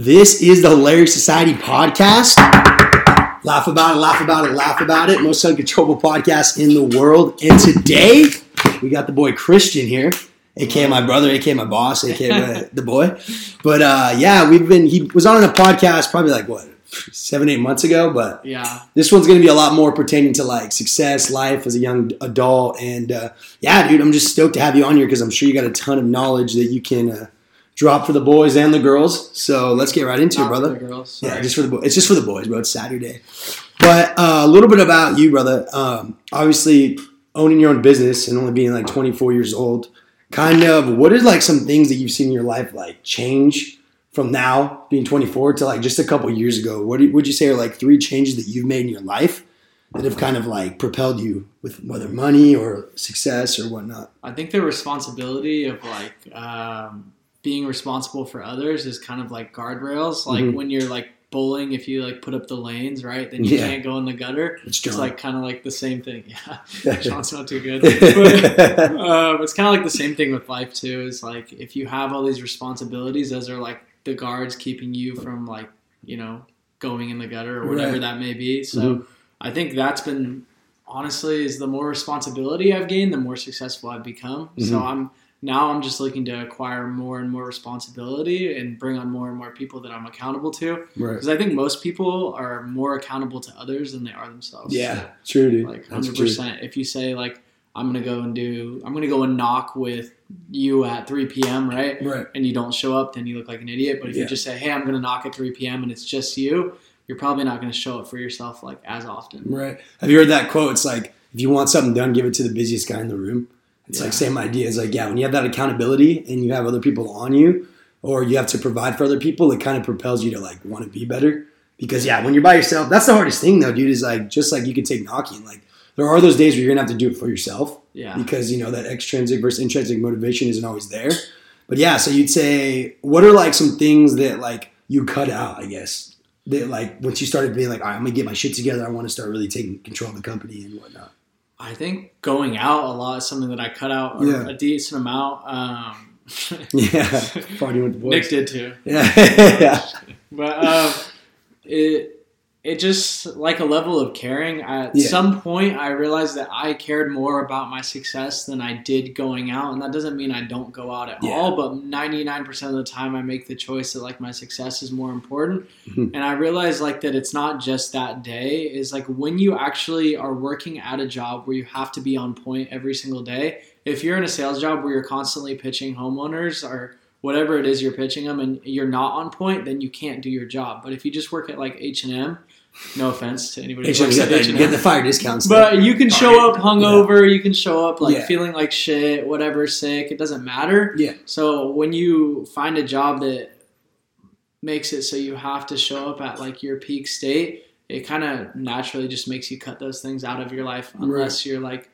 This is the Hilarious Society podcast. Laugh about it, laugh about it, laugh about it. Most uncontrollable podcast in the world. And today we got the boy Christian here, aka my brother, aka my boss, aka the boy. But uh, yeah, we've been. He was on a podcast probably like what seven, eight months ago. But Yeah. this one's gonna be a lot more pertaining to like success, life as a young adult, and uh, yeah, dude, I'm just stoked to have you on here because I'm sure you got a ton of knowledge that you can uh, drop for the boys and the girls. So let's get right into it, brother. for the girls. Yeah, just for the boys. It's just for the boys, bro. It's Saturday. But uh, a little bit about you, brother. Um, obviously, owning your own business and only being like 24 years old. Kind of, what is like some things that you've seen in your life like change from now being 24 to like just a couple years ago? What would you say are like three changes that you've made in your life that have kind of like propelled you with whether money or success or whatnot? I think the responsibility of like um, being responsible for others is kind of like guardrails. Like Mhm. when you're like bowling, if you like put up the lanes, right, then you Yeah. can't go in the gutter. It's It's like kind of like the same thing. Yeah, John's not too good. But, um, it's kind of like the same thing with life too. Is like if you have all these responsibilities, those are like the guards keeping you from like you know going in the gutter or whatever Right. that may be. So Mhm. I think that's been honestly is the more responsibility I've gained, the more successful I've become. So Mhm. I'm now I'm just looking to acquire more and more responsibility and bring on more and more people that I'm accountable to. right. Because I think most people are more accountable to others than they are themselves. Yeah, true, dude. Like hundred percent. If you say like I'm gonna go and do I'm gonna go and knock with you at three PM, right? Right. And you don't show up, then you look like an idiot. But if Yeah. you just say, Hey, I'm gonna knock at three PM and it's just you, you're probably not gonna show up for yourself like as often. Right. Have you heard that quote? It's like, if you want something done, give it to the busiest guy in the room. It's Yeah. like same idea. It's like, yeah, when you have that accountability and you have other people on you, or you have to provide for other people, it kind of propels you to like want to be better. Because yeah, when you're by yourself, that's the hardest thing though, dude. Is like just like you can take knocking. Like there are those days where you're gonna have to do it for yourself Yeah. because you know that extrinsic versus intrinsic motivation isn't always there. But yeah, so you'd say, what are like some things that like you cut out? I guess that like once you started being like, all right, I'm gonna get my shit together. I want to start really taking control of the company and whatnot. I think going out a lot is something that I cut out Yeah. a decent amount. Um, Yeah, partying with the boys. Nick did too. Yeah, yeah, but um, it it just like a level of caring. At Yeah. some point, I realized that I cared more about my success than I did going out, and that doesn't mean I don't go out at Yeah. all. But ninety nine percent of the time, I make the choice that like my success is more important, Mhm. and I realized like that it's not just that day. Is like when you actually are working at a job where you have to be on point every single day. If you're in a sales job where you're constantly pitching homeowners or whatever it is you're pitching them and you're not on point then you can't do your job but if you just work at like h&m no offense to anybody who works get, at H&M, get the fire discounts. but you can show up hungover you can show up like Yeah. feeling like shit whatever sick it doesn't matter Yeah. so when you find a job that makes it so you have to show up at like your peak state it kind of naturally just makes you cut those things out of your life unless you're like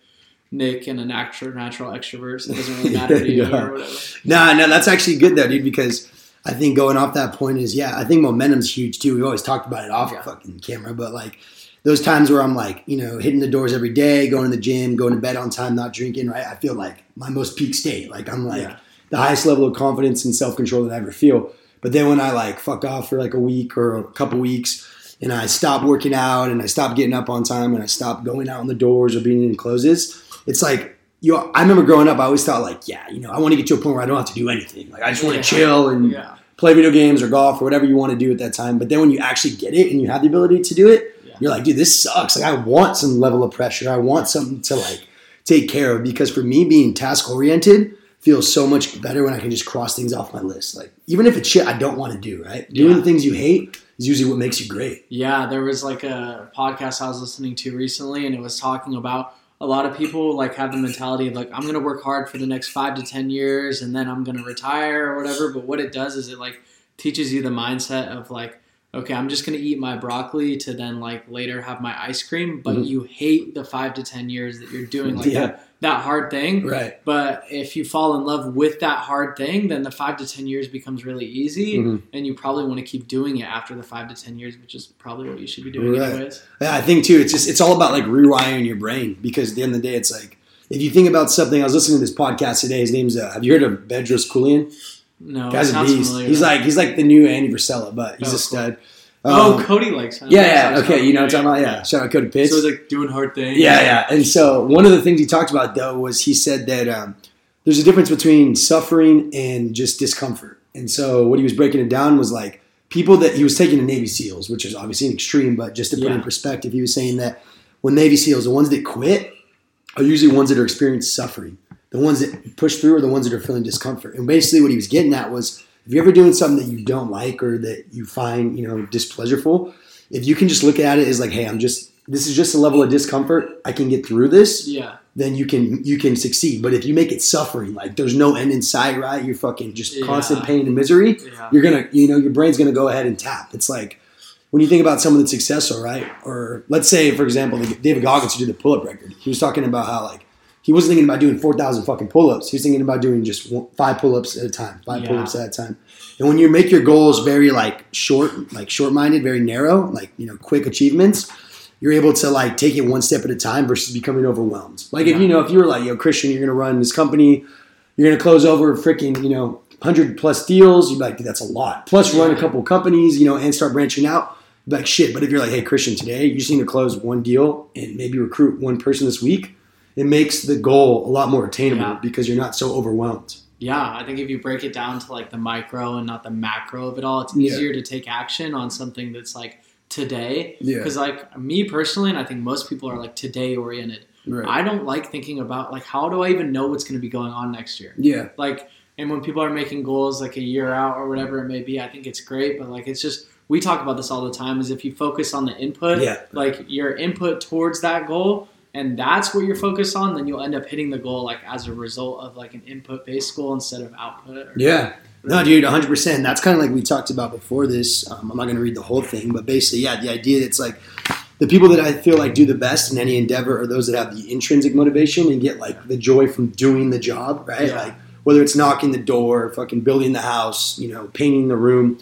Nick and an actual natural extrovert, so it doesn't really matter to you Yeah. or whatever. Nah, no, that's actually good though, dude. Because I think going off that point is, yeah, I think momentum's huge too. We've always talked about it off Yeah. fucking camera, but like those times where I'm like, you know, hitting the doors every day, going to the gym, going to bed on time, not drinking, right? I feel like my most peak state. Like I'm like Yeah. the highest level of confidence and self control that I ever feel. But then when I like fuck off for like a week or a couple weeks, and I stop working out and I stop getting up on time and I stop going out on the doors or being in closes, it's like you. know, I remember growing up, I always thought like, yeah, you know, I want to get to a point where I don't have to do anything. Like I just want Yeah. to chill and Yeah. play video games or golf or whatever you want to do at that time. But then when you actually get it and you have the ability to do it, Yeah. you're like, dude, this sucks. Like I want some level of pressure. I want something to like take care of because for me being task oriented feels so much better when I can just cross things off my list. Like even if it's shit I don't want to do, right? Doing Yeah. things you hate is usually what makes you great. Yeah, there was like a podcast I was listening to recently, and it was talking about a lot of people like have the mentality of like I'm gonna work hard for the next five to ten years, and then I'm gonna retire or whatever. But what it does is it like teaches you the mindset of like, okay, I'm just gonna eat my broccoli to then like later have my ice cream, but Mhm. you hate the five to ten years that you're doing like Yeah. that that hard thing. Right. But if you fall in love with that hard thing, then the five to ten years becomes really easy, Mhm. and you probably want to keep doing it after the five to ten years, which is probably what you should be doing Right. anyways. Yeah, I think too. It's just it's all about like rewiring your brain because at the end of the day, it's like if you think about something. I was listening to this podcast today. His name's uh, Have you heard of Bedros Keuilian? No, Guy's a sounds beast. familiar. He's like he's like the new Andy Frisella, but he's Oh, a cool. Stud. oh, Um, Cody likes him. yeah, yeah, okay. You know what I'm talking about? Yeah, shout out Cody Pitts. So it's like doing hard things. Yeah, yeah. And so one of the things he talked about though was he said that um, there's a difference between suffering and just discomfort. And so what he was breaking it down was like people that he was taking the Navy SEALs, which is obviously an extreme, but just to put it in perspective, he was saying that when Navy SEALs, the ones that quit are usually ones that are experiencing suffering. The ones that push through are the ones that are feeling discomfort. And basically what he was getting at was if you're ever doing something that you don't like or that you find, you know, displeasureful, if you can just look at it as like, hey, I'm just this is just a level of discomfort. I can get through this. Yeah. Then you can you can succeed. But if you make it suffering, like there's no end in sight, right? You're fucking just Yeah. constant pain and misery. Yeah. You're gonna, you know, your brain's gonna go ahead and tap. It's like when you think about someone that's successful, right? Or let's say, for example, David Goggins who did the pull-up record. He was talking about how like he wasn't thinking about doing four thousand fucking pull-ups. He was thinking about doing just one, five pull-ups at a time, five Yeah. pull-ups at a time. And when you make your goals very like short, like short-minded, very narrow, like you know, quick achievements, you're able to like take it one step at a time versus becoming overwhelmed. Like if you know, if you were like, yo, Christian, you're gonna run this company, you're gonna close over freaking, you know, hundred plus deals, you'd be like, dude, that's a lot. Plus run a couple companies, you know, and start branching out. Like shit. But if you're like, hey, Christian, today you just need to close one deal and maybe recruit one person this week, it makes the goal a lot more attainable Yeah. because you're not so overwhelmed. Yeah, I think if you break it down to like the micro and not the macro of it all, it's Yeah. easier to take action on something that's like today. Yeah. Because like me personally, and I think most people are like today oriented. Right. I don't like thinking about like how do I even know what's going to be going on next year. yeah. Like, and when people are making goals like a year out or whatever it may be, I think it's great. But like, it's just we talk about this all the time. Is if you focus on the input, Yeah. like your input towards that goal, and that's what you're focused on, then you'll end up hitting the goal like as a result of like an input based goal instead of output. Or, Yeah. No, dude, 100%. That's kind of like we talked about before this. Um, I'm not going to read the whole thing, but basically, yeah, the idea that's like the people that I feel like do the best in any endeavor are those that have the intrinsic motivation and get like the joy from doing the job, right? Yeah. Like whether it's knocking the door, fucking building the house, you know, painting the room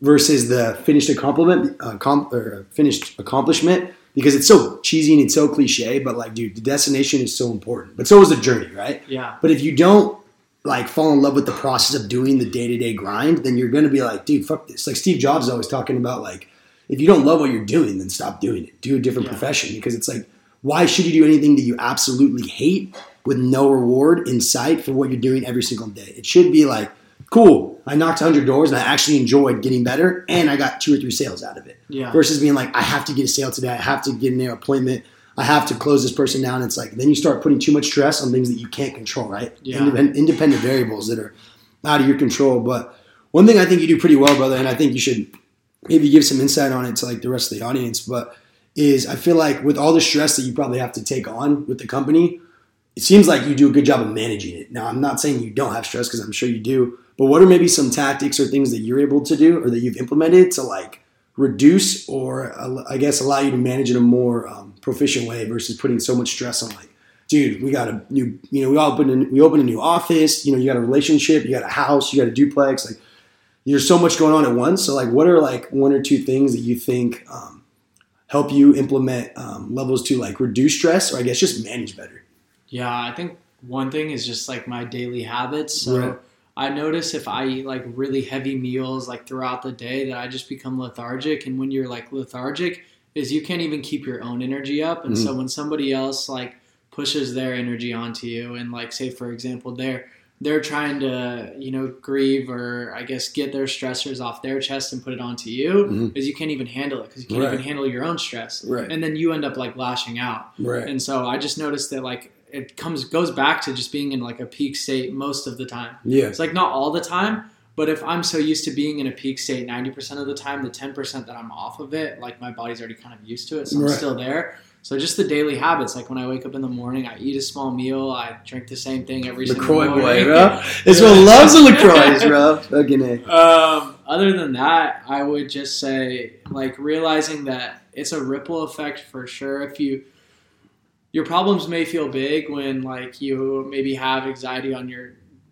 versus the finished accomplishment, uh, com- or finished accomplishment because it's so cheesy and it's so cliche, but like, dude, the destination is so important, but so is the journey, right? Yeah. But if you don't like fall in love with the process of doing the day to day grind, then you're gonna be like, dude, fuck this. Like Steve Jobs is always talking about like, if you don't love what you're doing, then stop doing it. Do a different Yeah. profession because it's like, why should you do anything that you absolutely hate with no reward in sight for what you're doing every single day? It should be like, cool, I knocked 100 doors and I actually enjoyed getting better and I got two or three sales out of it Yeah. versus being like, I have to get a sale today. I have to get an appointment. I have to close this person down. It's like then you start putting too much stress on things that you can't control, right? Yeah. Independent, independent variables that are out of your control. But one thing I think you do pretty well, brother, and I think you should maybe give some insight on it to like the rest of the audience, but is I feel like with all the stress that you probably have to take on with the company, it seems like you do a good job of managing it. Now, I'm not saying you don't have stress because I'm sure you do, but what are maybe some tactics or things that you're able to do or that you've implemented to like reduce or I guess allow you to manage in a more um, proficient way versus putting so much stress on like, dude, we got a new, you know, we open, a, we open a new office, you know, you got a relationship, you got a house, you got a duplex, like there's so much going on at once. So like, what are like one or two things that you think um, help you implement um, levels to like reduce stress or I guess just manage better? Yeah, I think one thing is just like my daily habits. So Right. I notice if I eat like really heavy meals like throughout the day that I just become lethargic. And when you're like lethargic, is you can't even keep your own energy up. And so when somebody else like pushes their energy onto you, and like say for example, they're they're trying to you know grieve or I guess get their stressors off their chest and put it onto you, Mhm. is you can't even handle it because you can't Right. even handle your own stress. Right. And then you end up like lashing out. Right. And so I just noticed that like it comes goes back to just being in like a peak state most of the time. Yeah. It's like not all the time, but if I'm so used to being in a peak state 90% of the time, the 10% that I'm off of it, like my body's already kind of used to it, so I'm still there. So just the daily habits, like when I wake up in the morning, I eat a small meal, I drink the same thing every LaCroix single boy, morning. bro. This one loves the LaCroix, bro. Fucking. Um, other than that, I would just say like realizing that it's a ripple effect for sure. If you your problems may feel big when like you maybe have anxiety on your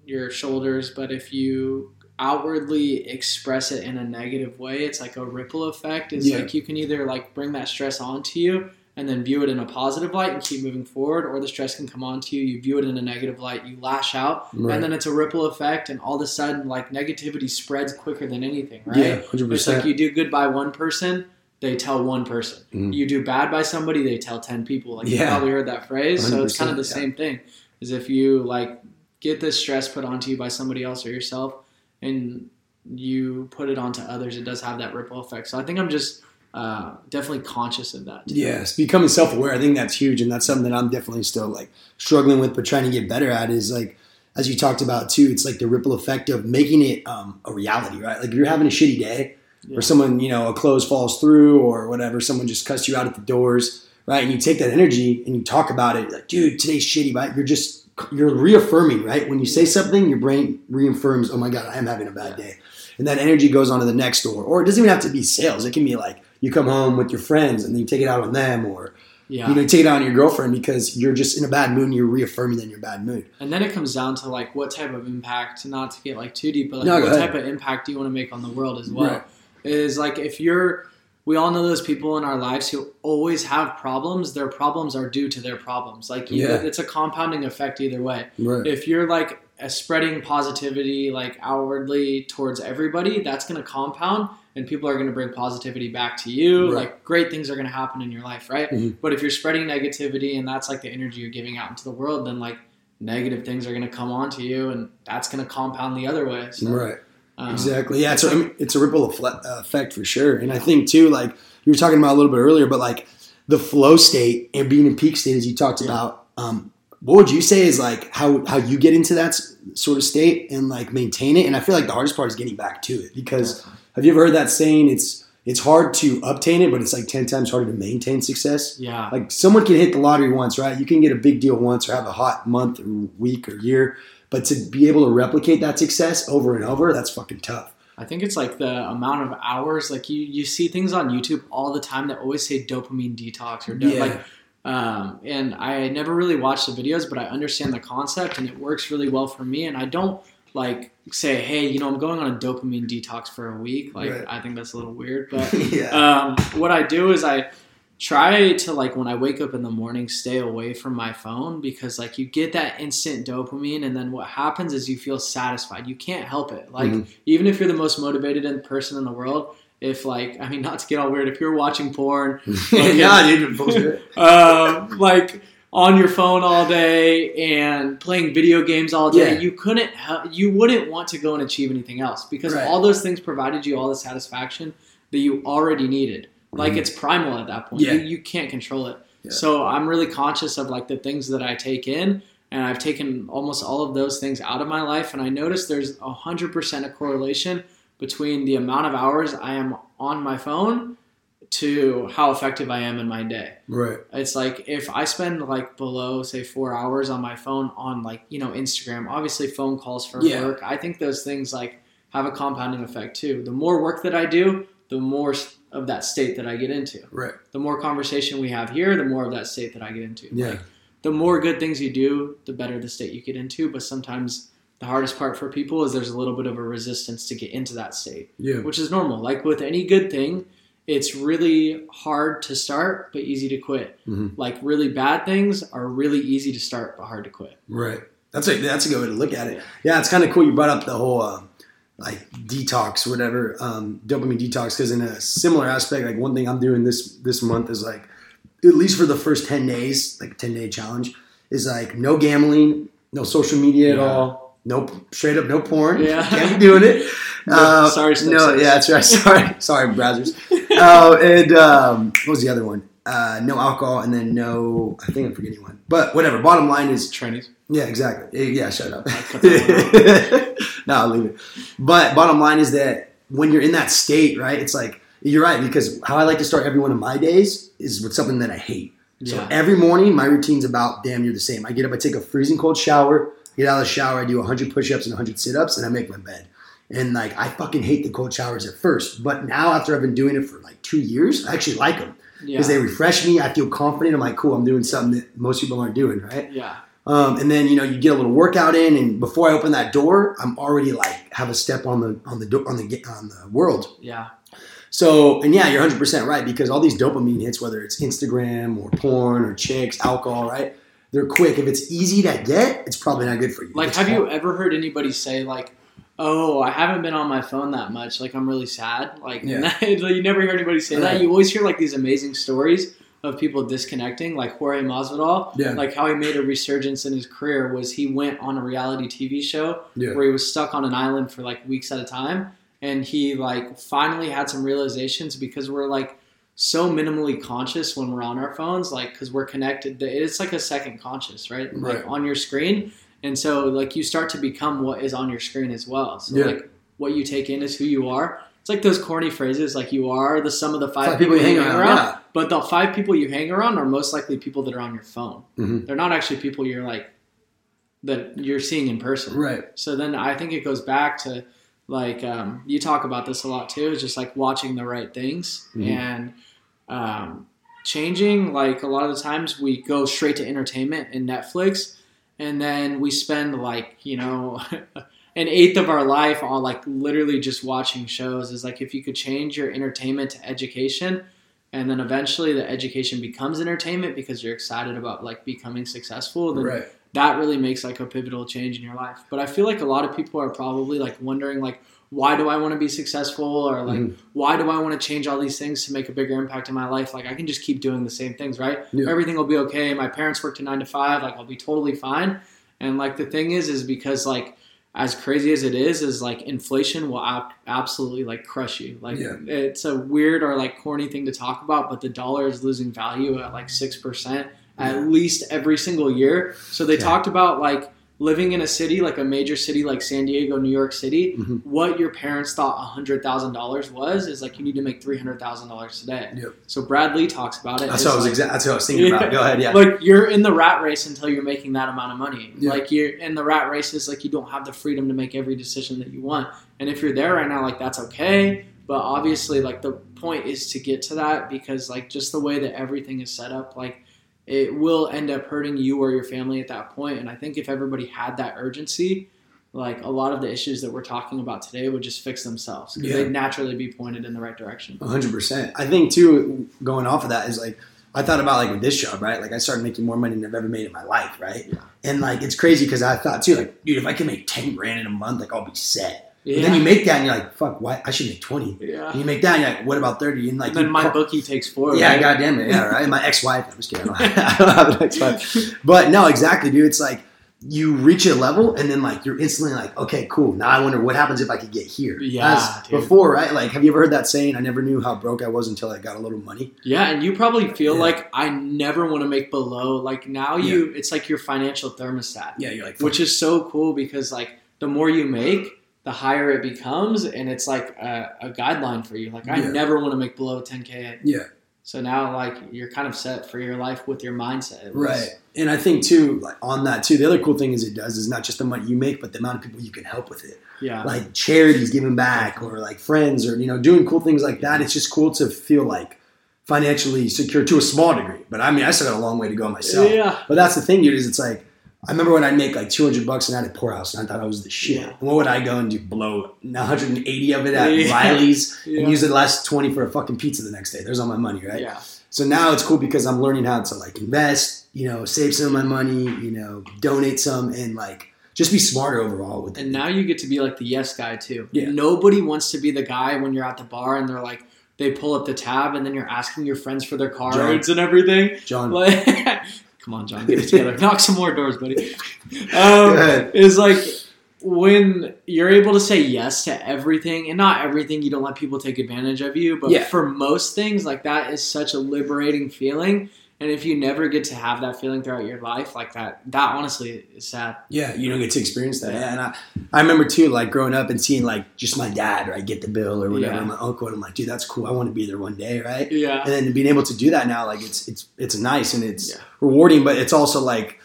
your shoulders, but if you outwardly express it in a negative way, it's like a ripple effect. It's Yeah. like you can either like bring that stress onto you and then view it in a positive light and keep moving forward, or the stress can come onto you. You view it in a negative light, you lash out, Right. and then it's a ripple effect, and all of a sudden, like negativity spreads quicker than anything, right? Yeah, hundred It's like you do good by one person, they tell one person. Mhm. You do bad by somebody, they tell ten people. Like you Yeah. probably heard that phrase. So it's kind of the yeah. same thing. Is if you like get this stress put onto you by somebody else or yourself, and you put it onto others, it does have that ripple effect. So I think I'm just uh, definitely conscious of that. too. Yes, becoming self aware. I think that's huge, and that's something that I'm definitely still like struggling with, but trying to get better at. Is like as you talked about too. It's like the ripple effect of making it um, a reality, right? Like if you're having a shitty day, Yeah. or someone you know a clothes falls through, or whatever, someone just cuts you out at the doors, right? And you take that energy and you talk about it, like, dude, today's shitty, right? You're just you're reaffirming, right? When you say something, your brain reaffirms, oh my god, I am having a bad day, and that energy goes on to the next door. Or it doesn't even have to be sales. It can be like you come home with your friends and then you take it out on them, or Yeah. you know, take it out on your girlfriend because you're just in a bad mood and you're reaffirming that you're in a bad mood. And then it comes down to like what type of impact, not to get like too deep, but like No, what ahead. type of impact do you want to make on the world as well? Right. Is like if you're, we all know those people in our lives who always have problems. Their problems are due to their problems. Like you, Yeah. it's a compounding effect either way. Right. If you're like spreading positivity like outwardly towards everybody, that's going to compound, and people are going to bring positivity back to you. Right. Like great things are going to happen in your life, right? Mhm. But if you're spreading negativity and that's like the energy you're giving out into the world, then like negative things are going to come onto you, and that's going to compound the other way. So, Right. Um, Exactly. Yeah, it's it's a ripple uh, effect for sure. And I think too, like you were talking about a little bit earlier, but like the flow state and being in peak state, as you talked Yeah. about. Um, what would you say is like how how you get into that sort of state and like maintain it? And I feel like the hardest part is getting back to it because have you ever heard that saying? It's it's hard to obtain it, but it's like ten times harder to maintain success. Yeah. Like someone can hit the lottery once, right? You can get a big deal once or have a hot month or week or year, but to be able to replicate that success over and over, that's fucking tough. I think it's like the amount of hours. Like you, you see things on YouTube all the time that always say dopamine detox or do- Yeah. like. Um, and I never really watched the videos, but I understand the concept and it works really well for me. And I don't like say, hey, you know, I'm going on a dopamine detox for a week. Like Right. I think that's a little weird, but yeah. um, what I do is I try to like when I wake up in the morning, stay away from my phone because like you get that instant dopamine, and then what happens is you feel satisfied. You can't help it. Like Mhm. even if you're the most motivated person in the world, if like I mean not to get all weird, if you're watching porn, yeah, dude, bullshit. um, like on your phone all day and playing video games all day, Yeah. you couldn't you wouldn't want to go and achieve anything else because Right. all those things provided you all the satisfaction that you already needed. Like Mhm. it's primal at that point. Yeah. You, you can't control it. Yeah. So I'm really conscious of like the things that I take in and I've taken almost all of those things out of my life and I notice there's a hundred percent a correlation between the amount of hours I am on my phone to how effective I am in my day. Right. It's like if I spend like below say four hours on my phone on like you know Instagram, obviously phone calls for Yeah. work. I think those things like have a compounding effect too. The more work that I do, the more of that state that I get into. Right. The more conversation we have here, the more of that state that I get into. Yeah. Like, the more good things you do, the better the state you get into. But sometimes the hardest part for people is there's a little bit of a resistance to get into that state Yeah. which is normal. Like with any good thing, it's really hard to start but easy to quit. Mhm. Like really bad things are really easy to start but hard to quit. Right. That's a that's a good way to look at it. Yeah, it's kind of cool. You brought up the whole uh, like detox, whatever, um, dopamine detox. Because in a similar aspect, like one thing I'm doing this this month is like, at least for the first ten days, like ten day challenge, is like no gambling, no social media at Yeah. all, no straight up no porn. Yeah. can't be doing it. No, Uh, sorry, no, stepsis. yeah, that's right. Sorry, sorry, browsers. uh, and um, what was the other one? Uh, no alcohol, and then no. I think I'm forgetting one, but whatever. Bottom line is Trainees. yeah, exactly. Yeah, shut up. no, I'll leave it. But bottom line is that when you're in that state, right? It's like you're right because how I like to start every one of my days is with something that I hate. So Yeah. every morning, my routine's about damn near the same. I get up, I take a freezing cold shower, get out of the shower, I do 100 push-ups and 100 sit-ups, and I make my bed. And like I fucking hate the cold showers at first, but now after I've been doing it for like two years, I actually like them Yeah. because they refresh me. I feel confident. I'm like, cool, I'm doing something that most people aren't doing, right? yeah. Um, and then you know you get a little workout in, and before I open that door, I'm already like have a step on the on the do- on the on the world. Yeah. So, and yeah, you're 100% right because all these dopamine hits, whether it's Instagram or porn or chicks, alcohol, right? They're quick. If it's easy to get, it's probably not good for you. Like, It's have you ever heard anybody say like, "Oh, I haven't been on my phone that much. Like, I'm really sad." Like, Yeah. you never hear anybody say that. You always hear like these amazing stories of people disconnecting, like Jorge Masvidal. Yeah. Like how he made a resurgence in his career was he went on a reality TV show Yeah. where he was stuck on an island for like weeks at a time, and he like finally had some realizations because we're like so minimally conscious when we're on our phones, like because we're connected. It's like a second conscious, right? Like Right. on your screen. And so, like, you start to become what is on your screen as well. So, Yeah. like, what you take in is who you are. It's like those corny phrases, like, you are the sum of the five, Five people you hang around. Yeah. But the five people you hang around are most likely people that are on your phone. Mhm. They're not actually people you're like, that you're seeing in person. Right. So then I think it goes back to like um, you talk about this a lot too. It's just like watching the right things Mhm. and um, changing. Like a lot of the times we go straight to entertainment and Netflix, and then we spend like you know an eighth of our life on like literally just watching shows. Is like if you could change your entertainment to education. And then eventually the education becomes entertainment because you're excited about like becoming successful. Then Right. that really makes like a pivotal change in your life. But I feel like a lot of people are probably like wondering like why do I want to be successful or like Mhm. why do I want to change all these things to make a bigger impact in my life? Like I can just keep doing the same things, right? Yeah. Everything will be okay. My parents work to 9 to 5, like I'll be totally fine. And like the thing is is because like as crazy as it is is like inflation will ab- absolutely like crush you. Like Yeah. it's a weird or like corny thing to talk about, but the dollar is losing value at like 6% at Yeah. least every single year. So they Yeah. talked about like living in a city like a major city like San Diego, New York City. Mhm. What your parents thought hundred thousand dollars was is like you need to make three hundred thousand dollars today. Yep. So Brad Lea talks about it. That's what I was like- exactly. That's what I was thinking Yeah. about. Go ahead. Yeah. like you're in the rat race until you're making that amount of money. Yeah. Like you're in the rat race is like you don't have the freedom to make every decision that you want. And if you're there right now, like that's okay. But obviously, like the point is to get to that because like just the way that everything is set up, like it will end up hurting you or your family at that point. And I think if everybody had that urgency, like a lot of the issues that we're talking about today would just fix themselves because Yeah. they'd naturally be pointed in the right direction. hundred percent. I think too, going off of that is like I thought about like with this job, right? Like I started making more money than I've ever made in my life, right? Yeah. And like it's crazy because I thought too, like, dude, if I can make ten grand in a month, like I'll be set. Yeah. And then you make that and you're like, fuck, why I should make twenty. yeah. And you make that and you're like, what about thirty? And like And then my call- bookie takes four. Yeah, right? goddamn it. Yeah, right. My ex-wife. I'm just kidding. I don't, I don't have an ex-wife. But no, exactly, dude. It's like you reach a level, and then like you're instantly like, okay, cool. Now I wonder what happens if I could get here. Yeah, before, right? Like, have you ever heard that saying? I never knew how broke I was until I got a little money. Yeah, and you probably feel Yeah. like I never want to make below. Like now you, it's like your financial thermostat, Yeah, you're like, which is so cool because like the more you make, the higher it becomes, and it's like a, a guideline for you. Like I Yeah. never want to make below 10k. yeah, So now like you're kind of set for your life with your mindset. right. And I think too, like on that too, the other cool thing is it does is not just the money you make, but the amount of people you can help with it. Yeah. like charities giving back or like friends or you know doing cool things like that it's just cool to feel like financially secure to a small degree but i mean i still got a long way to go myself Yeah. but that's the thing dude is it's like i remember when i'd make like 200 bucks and i had a poorhouse and i thought i was the shit Yeah. and what would i go and do blow 180 of it at Yeah. riley's Yeah. and use the last 20 for a fucking pizza the next day there's all my money right Yeah. so now it's cool because i'm learning how to like invest you know save some of my money you know donate some and like just be smarter overall with it And now you get to be like the yes guy too. Yeah. Nobody wants to be the guy when you're at the bar and they're like, they pull up the tab and then you're asking your friends for their cards and everything. john Like, come on, John, get it together. Knock some more doors, buddy. Go Um, ahead. is like when you're able to say yes to everything, and not everything, you don't let people take advantage of you, but Yeah. for most things, like that is such a liberating feeling. And if you never get to have that feeling throughout your life, like that, that honestly is sad. Yeah, you don't get to experience that. Yeah, and I, I remember too, like growing up and seeing like just my dad, right, get the bill or whatever, Yeah. my uncle, and I'm like, dude, that's cool. I want to be there one day, right? Yeah. And then being able to do that now, like it's it's it's nice and it's Yeah. rewarding, but it's also like,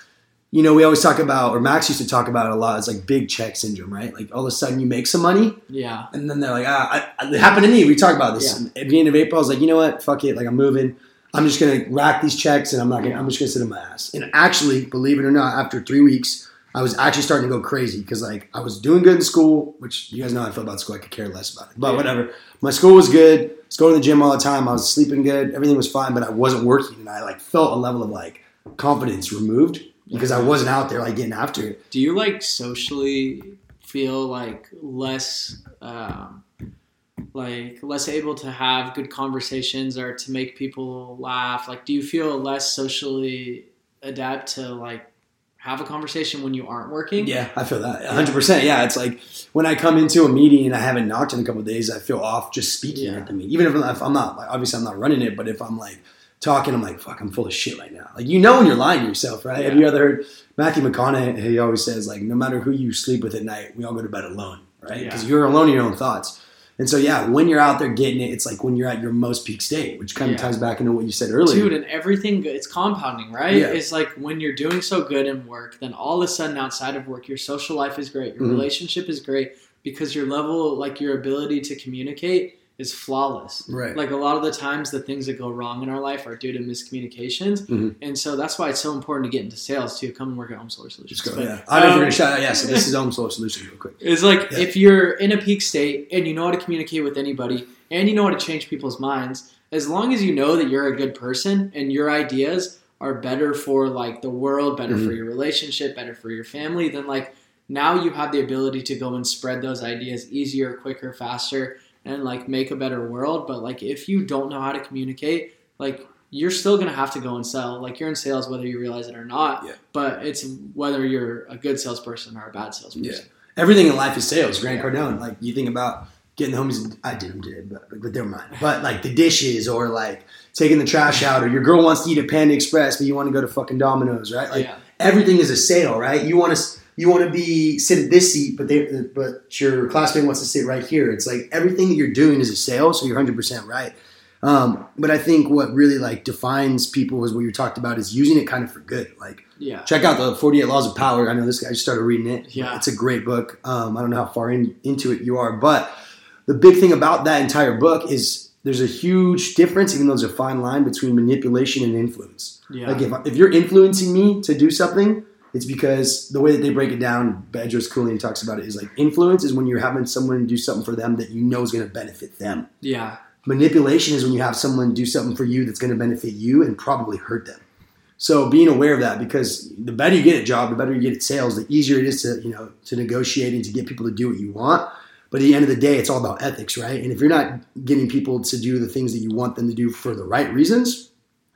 you know, we always talk about, or Max used to talk about it a lot. It's like big check syndrome, right? Like all of a sudden you make some money, Yeah. and then they're like, ah, I, it happened to me. We talk about this at the beginning of April. I was like, you know what? Fuck it. Like I'm moving. I'm just gonna rack these checks, and I'm not gonna. I'm just gonna sit in my ass. And actually, believe it or not, after three weeks, I I was actually starting to go crazy because like I was doing good in school, which you guys know how I feel about school. I could care less about it, but Yeah. whatever. My school was good. I was going to the gym all the time. I was sleeping good. Everything was fine, but I wasn't working, and I like felt a level of like confidence removed because I wasn't out there like getting after it. Do you like socially feel like less, um, like less able to have good conversations or to make people laugh? Like, do you feel less socially adept to like have a conversation when you aren't working? Yeah, I feel that 100. percent Yeah, it's like when I come into a meeting and I haven't knocked in a couple of days, I feel off just speaking Yeah. at the meeting. Even if, if I'm not, like, obviously, I'm not running it, but if I'm like talking, I'm like, fuck, I'm full of shit right now. Like you know when you're lying to yourself, right? Have you ever heard Matthew McConaughey? He always says like, no matter who you sleep with at night, we all go to bed alone, right? Because Yeah. you're alone in your own thoughts. And so yeah, when you're out there getting it, it's like when you're at your most peak state, which kind of Yeah. ties back into what you said earlier. Dude, and everything, it's compounding, right? Yeah. It's like when you're doing so good in work, then all of a sudden outside of work, your social life is great, your Mhm. relationship is great because your level, like your ability to communicate is flawless. right. Like a lot of the times, the things that go wrong in our life are due to miscommunications. Mhm. And so that's why it's so important to get into sales too. Come and work at Home Solar Solutions. Just go. But, Yeah. I know if um, gonna shout out. Yeah. So this is Home Solar Solutions, real quick. It's like Yeah. if you're in a peak state and you know how to communicate with anybody and you know how to change people's minds, as long as you know that you're a good person and your ideas are better for like the world, better for Mhm. your relationship, better for your family, then like now you have the ability to go and spread those ideas easier, quicker, faster, and like make a better world. But like if you don't know how to communicate, like you're still gonna have to go and sell. Like you're in sales whether you realize it or not. Yeah. But it's whether you're a good salesperson or a bad salesperson. Yeah. everything in life is sales. Grant Yeah. Cardone, like you think about getting the homies. I didn't did, but but they're mine. But like the dishes or like taking the trash out, or your girl wants to eat at Panda Express, but you want to go to fucking Domino's, right? Like yeah. everything is a sale, right? You want to you want to be sit at this seat, but they but your classmate wants to sit right here. It's like everything that you're doing is a sale, so you're hundred percent right. Um, but I think what really like defines people is what you talked about is using it kind of for good. Like Yeah. check out the 48 Laws of Power. I know this guy just started reading it. Yeah. It's a great book. Um, I don't know how far in, into it you are, but the big thing about that entire book is there's a huge difference, even though there's a fine line between manipulation and influence. Yeah. Like if, if you're influencing me to do something, it's because the way that they break it down, Bedros Keuilian talks about it, is like influence is when you're having someone do something for them that you know is going to benefit them. yeah. Manipulation is when you have someone do something for you that's going to benefit you and probably hurt them. So being aware of that, because the better you get at job, the better you get at sales, the easier it is to you know to negotiate and to get people to do what you want. But at the end of the day, it's all about ethics, right? And if you're not getting people to do the things that you want them to do for the right reasons,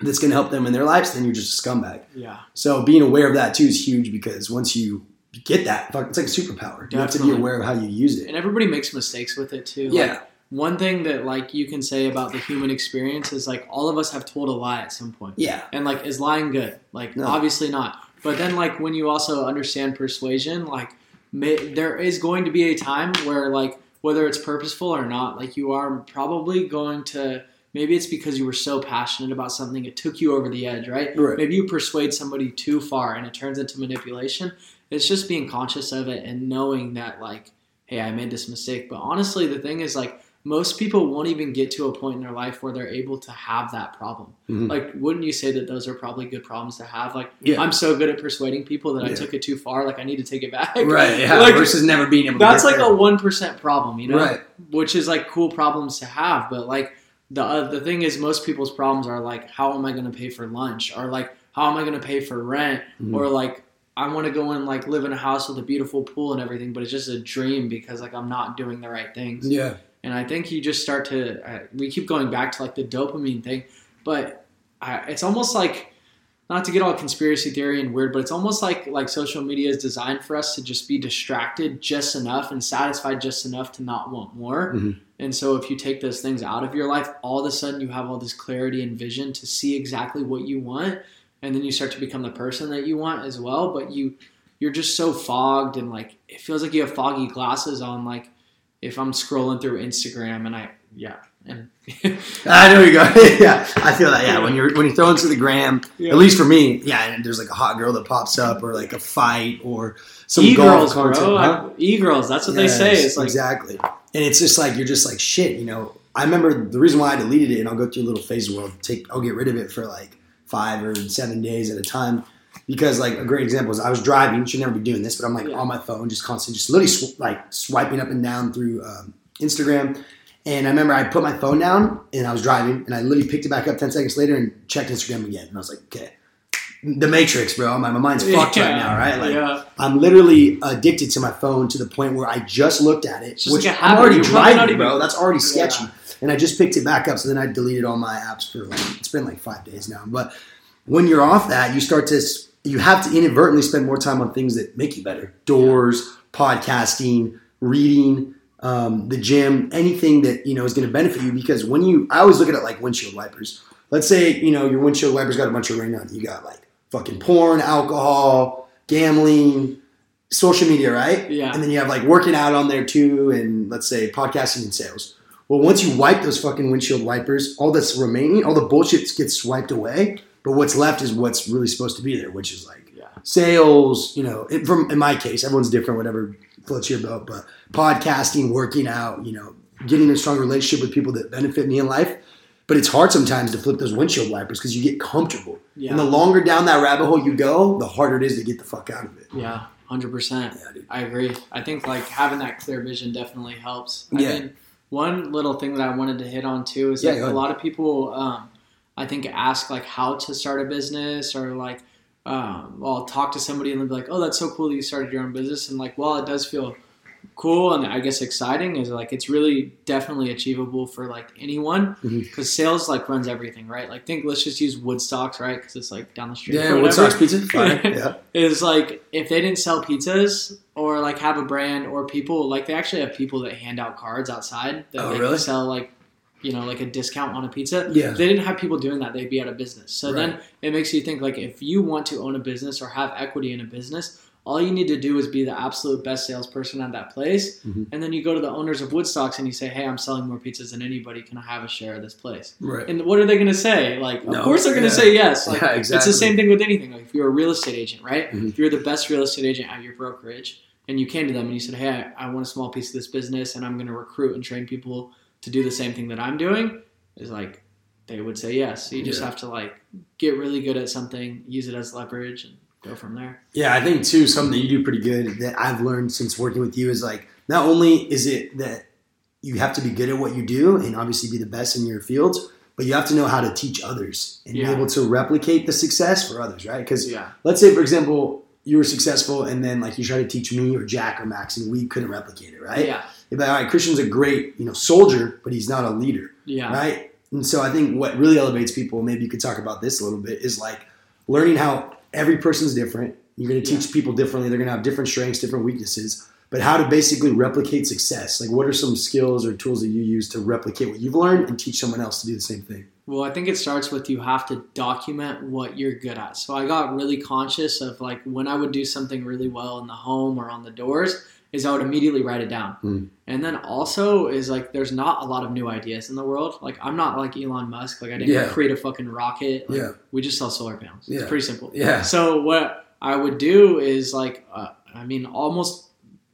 that's going to help them in their lives, then you're just a scumbag. Yeah. So being aware of that too is huge because once you get that, fuck, it's like a superpower. You have to be aware of how you use it. And everybody makes mistakes with it too. Yeah. Like, one thing that like you can say about the human experience is like all of us have told a lie at some point. Yeah. And like is lying good? Like No. obviously not. But then like when you also understand persuasion, like may, there is going to be a time where like whether it's purposeful or not, like you are probably going to maybe it's because you were so passionate about something it took you over the edge, right? Right. Maybe you persuade somebody too far and it turns into manipulation. It's just being conscious of it and knowing that like, hey, I made this mistake. But honestly, the thing is like most people won't even get to a point in their life where they're able to have that problem. Mhm. Like, wouldn't you say that those are probably good problems to have? Like, Yeah. I'm so good at persuading people that I took it too far. Like, I need to take it back. Right. Yeah. Like, versus never being able to that's like there. a one percent problem, you know, Right. which is like cool problems to have. But like the uh, the thing is, most people's problems are like, how am I going to pay for lunch, or like, how am I going to pay for rent, Mhm. or like. I want to go and like live in a house with a beautiful pool and everything, but it's just a dream because like I'm not doing the right things. Yeah. And I think you just start to, uh, we keep going back to like the dopamine thing, but I, it's almost like, not to get all conspiracy theory and weird, but it's almost like like social media is designed for us to just be distracted just enough and satisfied just enough to not want more. Mhm. And so if you take those things out of your life, all of a sudden you have all this clarity and vision to see exactly what you want, and then you start to become the person that you want as well. But you you're just so fogged and like it feels like you have foggy glasses on. Like if I'm scrolling through Instagram and I yeah and I know you go. yeah, I feel that. Yeah, when you're when you throw into the gram, Yeah. at least for me, yeah, and there's like a hot girl that pops up, or like a fight, or some e-girls, content. bro. huh? E girls. That's what they say. It's like exactly, and it's just like you're just like shit. You know, I remember the reason why I deleted it, and I'll go through a little phase where I'll take, I'll get rid of it for like five or seven days at a time. because like a great example is I was driving, should never be doing this, but I'm like Yeah. on my phone, just constantly, just literally sw- like swiping up and down through um, Instagram. And I remember I put my phone down and I was driving, and I literally picked it back up ten seconds later and checked Instagram again, and I was like, okay. The Matrix, bro. My, my mind's fucked right now, right? Like, yeah. I'm literally addicted to my phone to the point where I just looked at it, which like I'm already driving, bro. That's already Yeah. sketchy. And I just picked it back up. So then I deleted all my apps for like it's been like five days now. But when you're off that, you start to you have to inadvertently spend more time on things that make you better: doors, podcasting, reading, um, the gym, anything that you know is going to benefit you. Because when you, I always look at it like windshield wipers. Let's say you know your windshield wipers got a bunch of rain on. You got like fucking porn, alcohol, gambling, social media, right? Yeah. And then you have like working out on there too, and let's say podcasting and sales. Well, once you wipe those fucking windshield wipers, all that's remaining, all the bullshit gets swiped away. But what's left is what's really supposed to be there, which is like Yeah. sales. You know, it, from in my case, everyone's different. Whatever floats your boat, but podcasting, working out, you know, getting a strong relationship with people that benefit me in life. But it's hard sometimes to flip those windshield wipers because you get comfortable. Yeah. And the longer down that rabbit hole you go, the harder it is to get the fuck out of it. Yeah, hundred percent. Yeah, dude. I agree. I think like having that clear vision definitely helps. I Yeah. mean, one little thing that I wanted to hit on too is Yeah, go a lot of people, um, I think, ask like how to start a business or like, um, well, talk to somebody and they'll be like, "Oh, that's so cool that you started your own business." And like, well, it does feel cool and I guess exciting. Is like it's really definitely achievable for like anyone mm-hmm. because sales like runs everything, right? Like, think let's just use Woodstocks, right? Because it's like down the street. Yeah, or what whatever sucks pizza? Fire. Yeah. is like if they didn't sell pizzas or like have a brand or people like they actually have people that hand out cards outside that Oh, they really? sell like you know like a discount on a pizza Yeah. if they didn't have people doing that they'd be out of business so Right. then it makes you think like if you want to own a business or have equity in a business all you need to do is be the absolute best salesperson at that place Mhm. and then you go to the owners of woodstocks and you say hey i'm selling more pizzas than anybody can i have a share of this place Right. and what are they going to say? Like, of course they're going to yeah. say yes. Like, Yeah, It's the same thing with anything. Like, if you're a real estate agent, right? Mhm. If you're the best real estate agent at your brokerage, and you came to them and you said, "Hey, I, I want a small piece of this business, and I'm going to recruit and train people to do the same thing that I'm doing," is like they would say yes. So you just Yeah. have to like get really good at something, use it as leverage, and go from there. Yeah, I think too something that you do pretty good that I've learned since working with you is like not only is it that you have to be good at what you do and obviously be the best in your fields, but you have to know how to teach others and Yeah. be able to replicate the success for others, right? Because Yeah, let's say, for example, you were successful and then like you try to teach me or Jack or Max and we couldn't replicate it, right? yeah, You'd be like, all right, Christian's a great, you know, soldier, but he's not a leader yeah, right? And so I think what really elevates people, maybe you could talk about this a little bit, is like learning how every person's different. You're going to teach people differently. They're going to have different strengths, different weaknesses, but how to basically replicate success. Like, what are some skills or tools that you use to replicate what you've learned and teach someone else to do the same thing? Well, I think it starts with you have to document what you're good at. So I got really conscious of like when I would do something really well in the home or on the doors, is I would immediately write it down. Hmm. And then also is like there's not a lot of new ideas in the world. Like I'm not like Elon Musk. Like I didn't Yeah. create a fucking rocket. Like, Yeah. We just sell solar panels. Yeah. It's pretty simple. Yeah. So what I would do is like, uh, I mean, almost,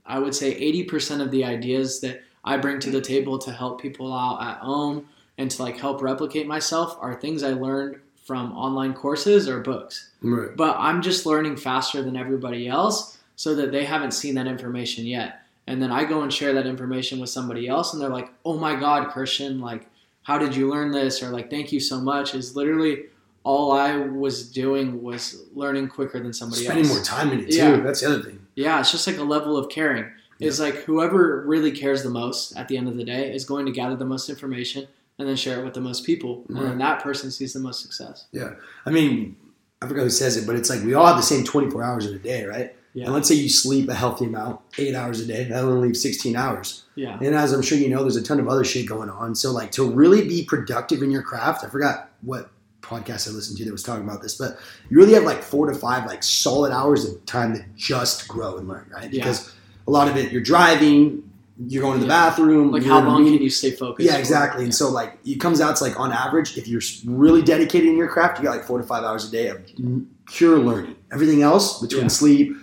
I would say 80% of the ideas that I bring to the table to help people out at home and to like help replicate myself are things I learned from online courses or books. Right. But I'm just learning faster than everybody else so that they haven't seen that information yet. And then I go and share that information with somebody else and they're like, oh my God, Christian, like, how did you learn this? Or like, thank you so much. Is literally all I was doing was learning quicker than somebody Spending else. more time in it too. Yeah. That's the other thing. Yeah, it's just like a level of caring. It's like whoever really cares the most at the end of the day is going to gather the most information and then share it with the most people. And then that person sees the most success. Yeah. I mean, I forgot who says it, but it's like we all have the same 24 hours in a day, right? Yeah. And let's say you sleep a healthy amount, eight hours a day. That only leaves 16 hours. Yeah. And as I'm sure you know, there's a ton of other shit going on. So like to really be productive in your craft, I forgot what podcast I listened to that was talking about this, but you really have like four to five like solid hours of time to just grow and learn, right? Yeah. Because a lot of it you're driving, you're going to the Yeah. bathroom, Like how long meeting. can you stay focused? Yeah, exactly. And so like it comes out to like on average, if you're really dedicated in your craft, you got like four to five hours a day of pure learning. Everything else between Yeah. sleep,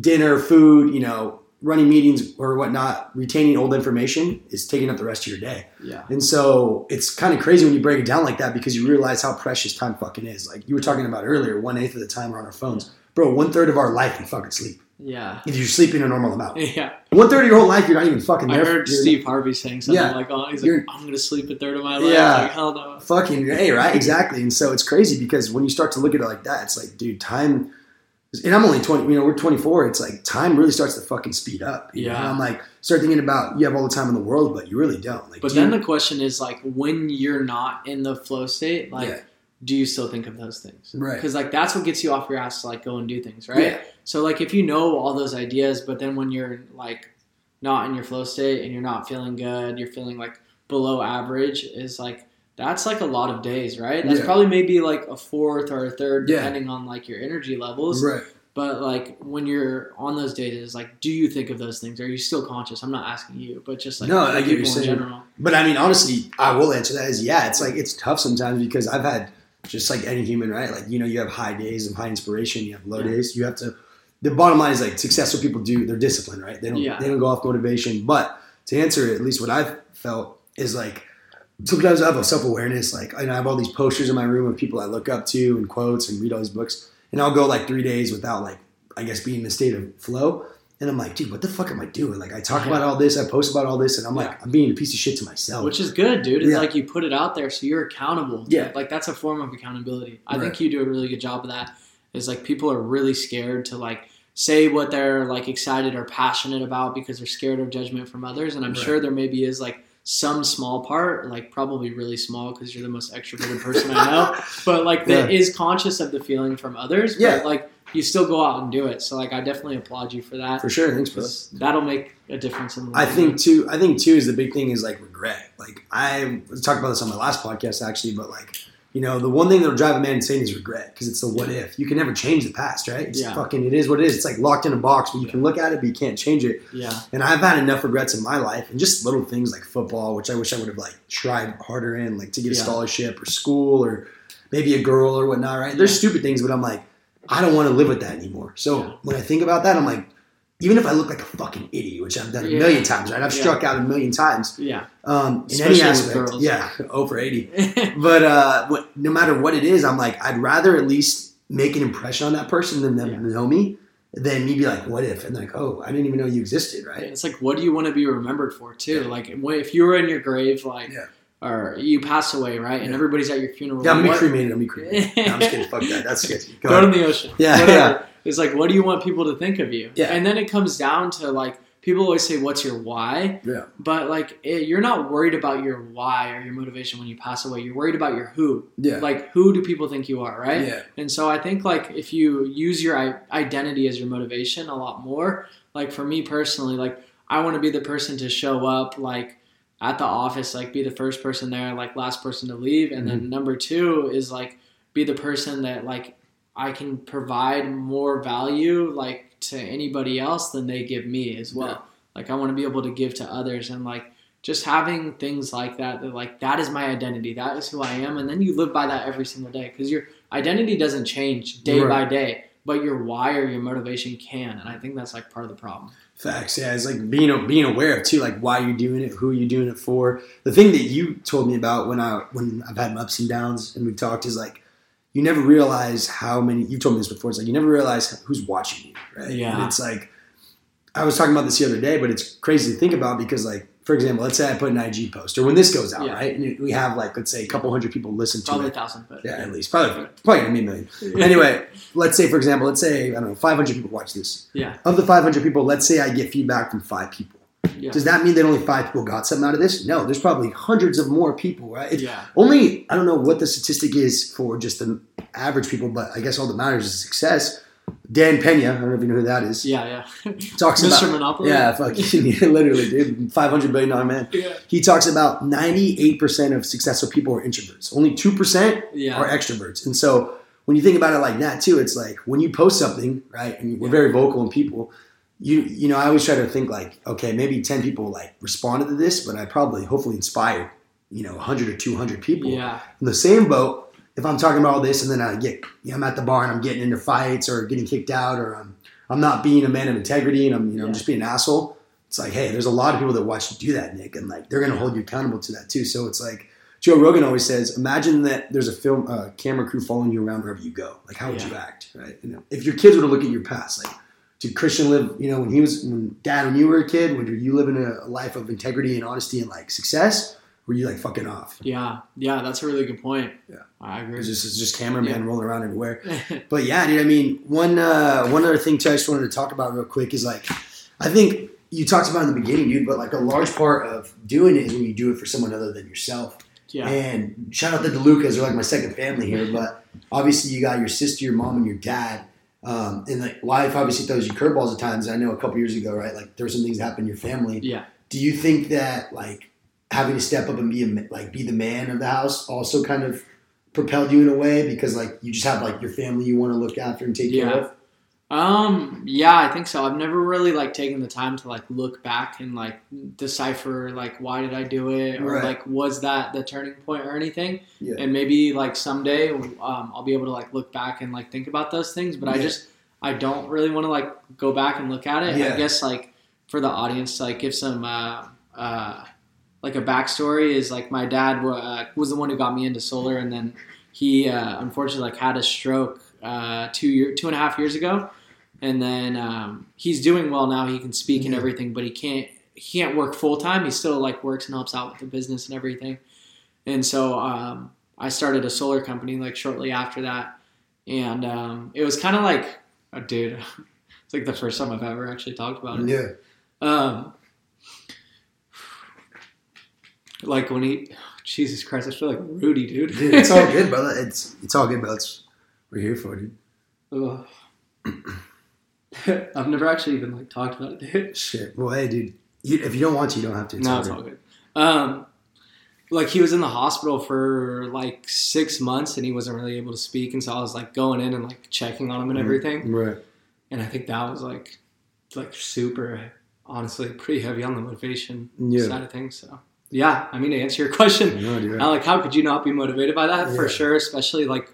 dinner, food, you know, running meetings or whatnot, retaining old information is taking up the rest of your day. Yeah. And so it's kind of crazy when you break it down like that because you realize how precious time fucking is. Like you were talking about earlier, one eighth of the time we're on our phones. Bro, one third of our life we fucking sleep. Yeah. If you're sleeping a normal amount. Yeah. One third of your whole life you're not even fucking I there. heard You're Steve Harvey saying something Yeah. like, oh, he's like, I'm going to sleep a third of my life. Yeah. Like, hell no. Fucking A, right? Exactly. And so it's crazy because when you start to look at it like that, it's like, dude, time and I'm only 20, you know, we're 24. It's like time really starts to fucking speed up. you know? Yeah. And I'm like, start thinking about you have all the time in the world, but you really don't. Like, But do then you- the question is like, when you're not in the flow state, like, Yeah. do you still think of those things? Right. Because like that's what gets you off your ass to like go and do things, right? Yeah. So like if you know all those ideas, but then when you're like not in your flow state and you're not feeling good, you're feeling like below average, is like that's like a lot of days, right? That's Yeah. probably maybe like a fourth or a third, Yeah. depending on like your energy levels. right. But like when you're on those days, it's like, do you think of those things? Are you still conscious? I'm not asking you, but just like No, I get you're in saying. general. But I mean, honestly, I will answer that as yeah. It's like it's tough sometimes because I've had just like any human, right? Like you know, you have high days of high inspiration, you have low Yeah. days. You have to. The bottom line is like successful people do they're disciplined, right? They don't Yeah. they don't go off motivation. But to answer it, at least what I've felt is like sometimes I have a self awareness. Like I have all these posters in my room of people I look up to and quotes and read all these books, and I'll go like three days without like I guess being in a state of flow. And I'm like, dude, what the fuck am I doing? Like, I talk about all this, I post about all this, and I'm Yeah. like, I'm being a piece of shit to myself. Which is good, dude. It's Yeah. like you put it out there so you're accountable. Yeah. Like that's a form of accountability. I Right. think you do a really good job of that. Is like people are really scared to like say what they're like excited or passionate about because they're scared of judgment from others. And I'm Right. sure there maybe is like some small part, like probably really small because you're the most extroverted person I know, but like that is conscious of the feeling from others. Yeah. But like you still go out and do it. So like I definitely applaud you for that. For sure, thanks, bro. That'll make a difference in the I think too. I think too is the big thing is like regret. Like I talked about this on my last podcast actually, but like you know the one thing that'll drive a man insane is regret because it's the what if. You can never change the past, right? It's Yeah. fucking. It is what it is. It's like locked in a box, but you can look at it, but you can't change it. Yeah. And I've had enough regrets in my life, and just little things like football, which I wish I would have like tried harder in, like to get a Yeah. scholarship or school or maybe a girl or whatnot. Right? There's stupid things, but I'm like, I don't want to live with that anymore. So Yeah. when I think about that, I'm like, even if I look like a fucking idiot, which I've done a Yeah. million times, right? I've Yeah. struck out a million times. Yeah. Um, in Especially any aspect, girls. yeah, over eighty. But uh, what, no matter what it is, I'm like, I'd rather at least make an impression on that person than them Yeah. know me, than me be like, what if? And like, oh, I didn't even know you existed, right? It's like, what do you want to be remembered for, too? Like, if you were in your grave, like, or you pass away, right, and Yeah. everybody's at your funeral, Yeah, I'm gonna be what- cremated. I'm cremated. No, I'm just kidding. Fuck that. That's sketchy. Go go to the ocean. Yeah, whatever. yeah. It's like, what do you want people to think of you? Yeah. And then it comes down to like, people always say, "What's your why?" Yeah. But like, it, you're not worried about your why or your motivation when you pass away. You're worried about your who. Yeah. Like, who do people think you are, right? Yeah. And so I think like if you use your identity as your motivation a lot more, like for me personally, like I want to be the person to show up like at the office, like be the first person there, like last person to leave, and Mm-hmm. then number two is like be the person that like I can provide more value like to anybody else than they give me as well. Yeah. Like I want to be able to give to others and like just having things like that that like that is my identity that is who i am and then you live by that every single day because your identity doesn't change day by day but your why or your motivation can and i think that's like part of the problem Facts. Yeah, it's like being being aware of too, like why you're doing it, who you're doing it for. The thing that you told me about when I when I've had ups and downs and we talked is like you never realize how many. You've told me this before. It's like you never realize who's watching you, right? Yeah. And it's like I was talking about this the other day, but it's crazy to think about because like. For example, let's say I put an IG post, or when this goes out, Yeah. right? And we have like, let's say, a couple hundred people listen to it probably a thousand but Yeah, at least probably probably gonna be a million. Anyway, let's say, for example, let's say I don't know, 500 people watch this. yeah Of the 500 people, let's say I get feedback from five people. Yeah Does that mean that only five people got something out of this? No, there's probably hundreds of more people, right? Yeah only I don't know what the statistic is for just the average people, but I guess all that matters is success. Dan Pena, I don't know if you know who that is. yeah yeah Talks mr about monopoly yeah, fucking literally, dude, 500 billion dollar man. yeah He talks about 98% of successful people are introverts. Only 2% yeah are extroverts. And so when you think about it like that too, it's like when you post something, right? And we're very vocal in people. You you know, I always try to think like, okay, maybe ten people like responded to this, but I probably hopefully inspired, you know, hundred or two hundred people. yeah In the same boat, if I'm talking about all this and then I get, you know, I'm at the bar and I'm getting into fights or getting kicked out or I'm I'm not being a man of integrity and I'm you know I'm just being an asshole. It's like, hey, there's a lot of people that watch you do that, Nick, and like they're gonna hold you accountable to that too. So it's like Joe Rogan always says, imagine that there's a film uh, camera crew following you around wherever you go. Like, how would Yeah. you act, right? You know, if your kids were to look at your past, like, did Christian live? You know, when he was, when dad, when you were a kid, when you living a life of integrity and honesty and like success? Were you like fucking off? Yeah, yeah, that's a really good point. Yeah. I agree. It's just, it's just cameraman Yeah. rolling around everywhere. But yeah, dude. I mean, one uh, one other thing too, I just wanted to talk about real quick is like, I think you talked about in the beginning, dude. But like a large part of doing it is when you do it for someone other than yourself. yeah, And shout out to DeLucas, they're like my second family here. But obviously, you got your sister, your mom, and your dad. Um, and like life obviously throws you curveballs at times. I know a couple years ago, right? Like there were some things that happened in your family. yeah, Do you think that like having to step up and be a, like be the man of the house also kind of propelled you in a way because like you just have like your family you want to look after and take care of? Um, yeah, I think so. I've never really like taken the time to like look back and like decipher like why did I do it or Right. like was that the turning point or anything. Yeah. And maybe like someday um, I'll be able to like look back and like think about those things. But I just I don't really want to like go back and look at it. Yeah. I guess like for the audience to like give some uh, uh, like a backstory is like my dad uh, was the one who got me into solar and then he uh, unfortunately like had a stroke uh, two year two and a half years ago and then um, he's doing well now he can speak and everything but he can't he can't work full time he still like works and helps out with the business and everything and so um, i started a solar company like shortly after that and um, it was kind of like oh, dude it's like the first time i've ever actually talked about it Yeah. um, like when he, Jesus Christ, I feel like Rudy, dude. Dude, it's all good, brother. It's it's all good, brother. It's, we're here for it, dude. I've never actually even like talked about it, dude. Shit. Well, hey, dude. You, if you don't want to, you don't have to. It's no, it's all good. Um, like he was in the hospital for like six months and he wasn't really able to speak, and so I was like going in and like checking on him and Mhm. everything, Right. and I think that was like, like super, honestly, pretty heavy on the motivation Yeah. side of things. So yeah, I mean to answer your question, No, dude. Like how could you not be motivated by that for sure, especially like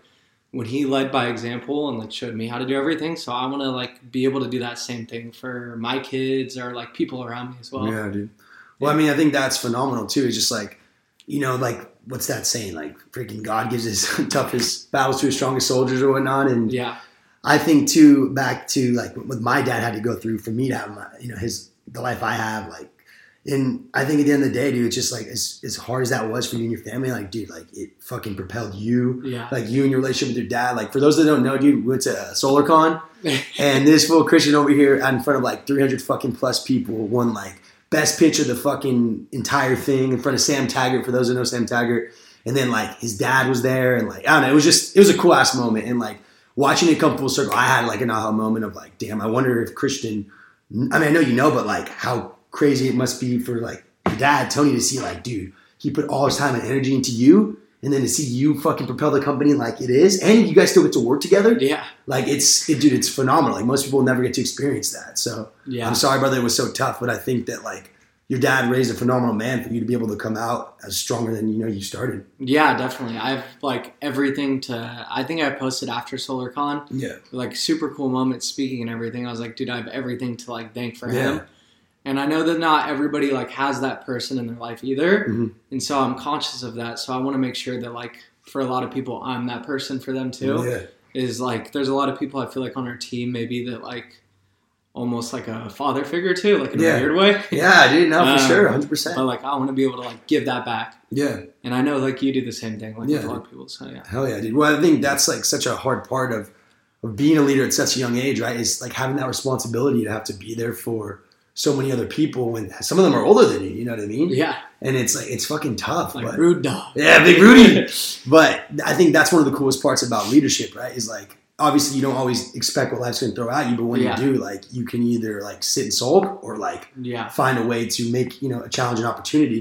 when he led by example and like showed me how to do everything. So I want to like be able to do that same thing for my kids or like people around me as well. yeah, dude. Well, I mean, I think that's phenomenal too. It's just like, you know, like what's that saying? Like, freaking God gives his toughest battles to his strongest soldiers or whatnot. And Yeah, I think too, back to like what my dad had to go through for me to have my, you know, his the life I have. Like, and I think at the end of the day, dude, it's just like as as hard as that was for you and your family. Like, dude, like it fucking propelled you. yeah, Like you and your relationship with your dad. Like for those that don't know, dude, we went to SolarCon. And this fool Christian over here out in front of like 300 fucking plus people won like best pitch of the fucking entire thing in front of Sam Taggart. For those that know Sam Taggart, and then like his dad was there, and like I don't know, it was just it was a cool ass moment, and like watching it come full circle, I had like an aha moment of like, damn, I wonder if Christian. I mean, I know you know, but like how crazy it must be for like your dad Tony to see like, dude, he put all his time and energy into you. And then to see you fucking propel the company like it is, and you guys still get to work together, yeah, like it's it, dude it's phenomenal like most people never get to experience that so yeah. i'm sorry brother it was so tough but i think that like your dad raised a phenomenal man for you to be able to come out as stronger than you know you started Yeah, definitely. I have like everything to. I think I posted after SolarCon, yeah like super cool moments speaking and everything. I was like, dude, I have everything to like thank for Yeah. him. And I know that not everybody like has that person in their life either, Mhm. and so I'm conscious of that. So I want to make sure that like for a lot of people, I'm that person for them too. yeah Is like there's a lot of people I feel like on our team maybe that like almost like a father figure too, like in Yeah. a weird way. yeah dude no for Um, sure 100% But like I want to be able to like give that back. yeah And I know like you do the same thing, like with Yeah. a lot of people. So yeah. hell yeah dude well i think that's like such a hard part of of being a leader at such a young age right is like having that responsibility to have to be there for so many other people when some of them are older than you you know what i mean Yeah. and it's like it's fucking tough Like but rude dog. Yeah, Big Rudy. But I think that's one of the coolest parts about leadership, right? Is like obviously you don't always expect what life's gonna throw at you, but when Yeah. you do, like you can either like sit and sulk or like Yeah. find a way to make you know a challenge an opportunity.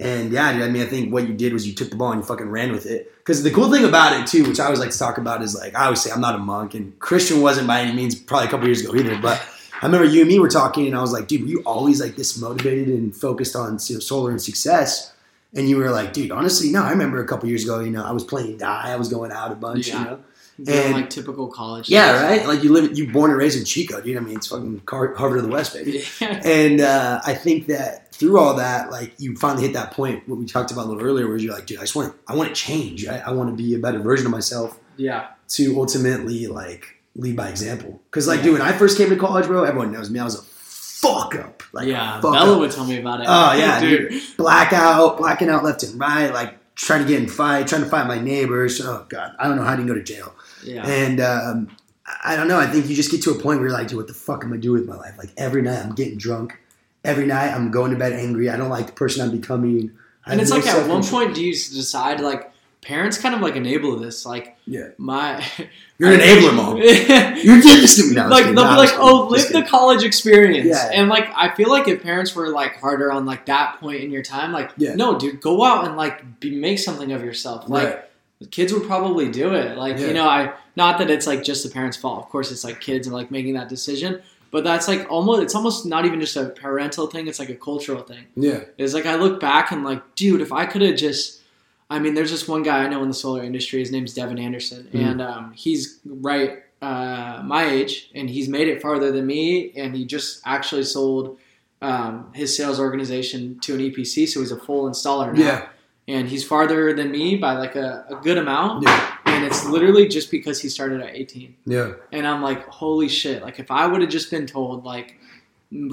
And yeah, dude, I mean, I think what you did was you took the ball and you fucking ran with it. Because the cool thing about it too, which I always like to talk about, is like I always say I'm not a monk, and Christian wasn't by any means probably a couple years ago either. But I remember you and me were talking, and I was like, dude, were you always like this motivated and focused on you know, solar and success? And you were like, dude, honestly, no. I remember a couple years ago, you know, I was playing die, I was going out a bunch, Yeah. you know. Doing, And- like typical college. Yeah, right. Like you live, you born and raised in Chico, dude. I mean, it's fucking Car- Harvard of the West, baby. And uh, I think that through all that, like you finally hit that point, what we talked about a little earlier, where you're like, dude, I just want, I want to change. Right? I want to be a better version of myself yeah. to ultimately like lead by example. Because like, Yeah. dude, when I first came to college, bro, everyone knows me. I was a fuck up, like yeah. fuck Bella up. would tell me about it. Oh, yeah, dude. blackout, blacking out left and right, like trying to get in fight, trying to fight my neighbors. Oh god, I don't know how to go to jail. Yeah. And um, I I don't know. I think you just get to a point where you're like, dude, what the fuck am I doing with my life? Like every night I'm getting drunk. Every night I'm going to bed angry. I don't like the person I'm becoming. I And it's like at one point, do you decide like parents kind of like enable this? Like Yeah. my You're an enabler, mom. You're to me now. they'll be like, oh, live the college experience. Yeah. And like I feel like if parents were like harder on like that point in your time, like Yeah. no, dude, go out and like be, make something of yourself. Like Right. the kids would probably do it. Like you know, I not that it's like just the parents' fault. Of course, it's like kids and like making that decision. But that's like almost it's almost not even just a parental thing. It's like a cultural thing. Yeah. It's like I look back and like, dude, if I could have just, I mean, there's this one guy I know in the solar industry. His name's Devin Anderson, Mhm. and um, he's right uh, my age, and he's made it farther than me. And he just actually sold um, his sales organization to an EPC, so he's a full installer now. Yeah. And he's farther than me by like a, a good amount, Yeah. and it's literally just because he started at 18. Yeah. And I'm like, holy shit! Like if I would have just been told like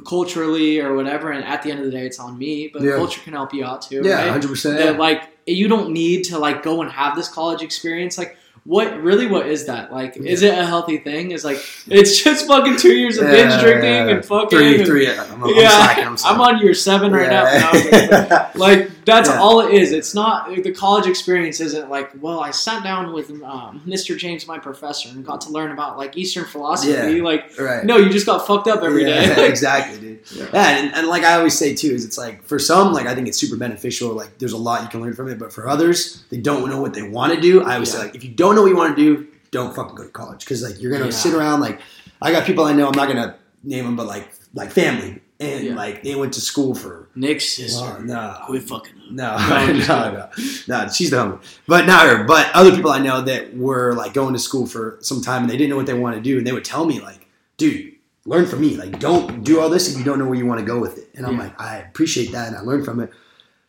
culturally or whatever, and at the end of the day, it's on me. But Yeah. culture can help you out too, Yeah. right? Hundred percent. That like you don't need to like go and have this college experience. Like what really? What is that? Like is it a healthy thing? Is like it's just fucking two years of binge Yeah, drinking yeah, yeah. and fucking. Three. and- Three. I'm, I'm yeah, slacking. I'm, I'm on year seven right now. I'm. Yeah. like that's Yeah. all it is. It's not the college experience. Isn't like well, I sat down with um, Mr. James, my professor, and got to learn about like Eastern philosophy. Yeah. Like right. no, you just got fucked up every day. yeah, exactly, dude. Yeah. And, and like I always say too, is it's like for some, like I think it's super beneficial. Like there's a lot you can learn from it, but for others, they don't know what they want to do. I always say like if you don't know what you want to do, don't fucking go to college because like you're gonna sit around like I got people I know. I'm not gonna name them, but like like family, and Yeah. like they went to school for Nick's sister. no, Quit fucking. up. no, No, no, no, no, She's the homie, but not her. But other people I know that were like going to school for some time and they didn't know what they wanted to do, and they would tell me like, "Dude, learn from me. Like, don't do all this if you don't know where you want to go with it." And I'm Yeah. like, I appreciate that and I learned from it.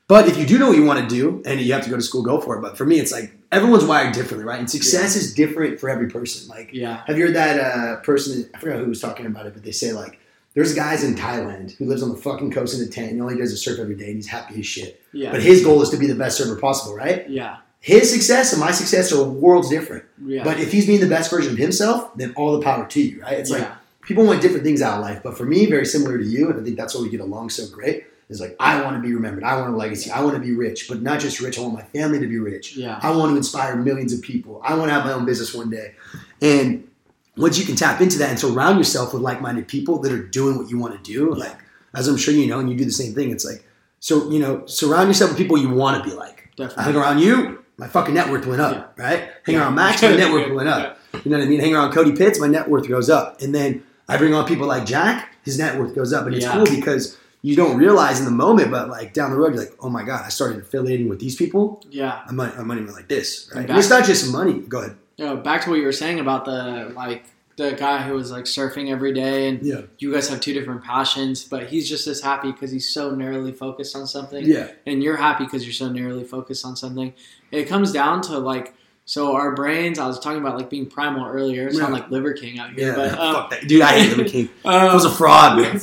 But if you do know what you want to do and you have to go to school, go for it. But for me, it's like everyone's wired differently, right? And success is different for every person. Like, Yeah. have you heard that uh, person? I forgot who was talking about it, but they say like, there's guys in Thailand who lives on the fucking coast in a tent and all he does is surf every day and he's happy as shit. Yeah. But his goal is to be the best surfer possible, right? yeah. His success and my success are worlds different. Yeah. But if he's being the best version of himself, then all the power to you, right? It's like people want different things out of life. But for me, very similar to you, and I think that's why we get along so great, is like I want to be remembered. I want a legacy. I want to be rich, but not just rich. I want my family to be rich. Yeah. I want to inspire millions of people. I want to have my own business one day. And once you can tap into that and surround yourself with like-minded people that are doing what you want to do, like as I'm sure you know, and you do the same thing, it's like so you know, surround yourself with people you want to be like. I Definitely. hang around you, my fucking net worth went up, right? Hang around Max, my net worth went up. You know what I mean? Hang around Cody Pitts, my net worth goes up. And then I bring on people like Jack, his net worth goes up. And it's Yeah. cool because you don't realize in the moment, but like down the road, you're like, oh my God, I started affiliating with these people. Yeah. I'm money, I'm like this, right? And it's not just money. Go ahead. You know, back to what you were saying about the like the guy who was like surfing every day and Yeah. you guys have two different passions, but he's just as happy because he's so narrowly focused on something. Yeah. and you're happy because you're so narrowly focused on something. It comes down to like, so our brains. I was talking about like being primal earlier. It's not Yeah. like Liver King out here, Yeah. but um, Fuck that. Dude, I hate Liver king. um, It was a fraud, man.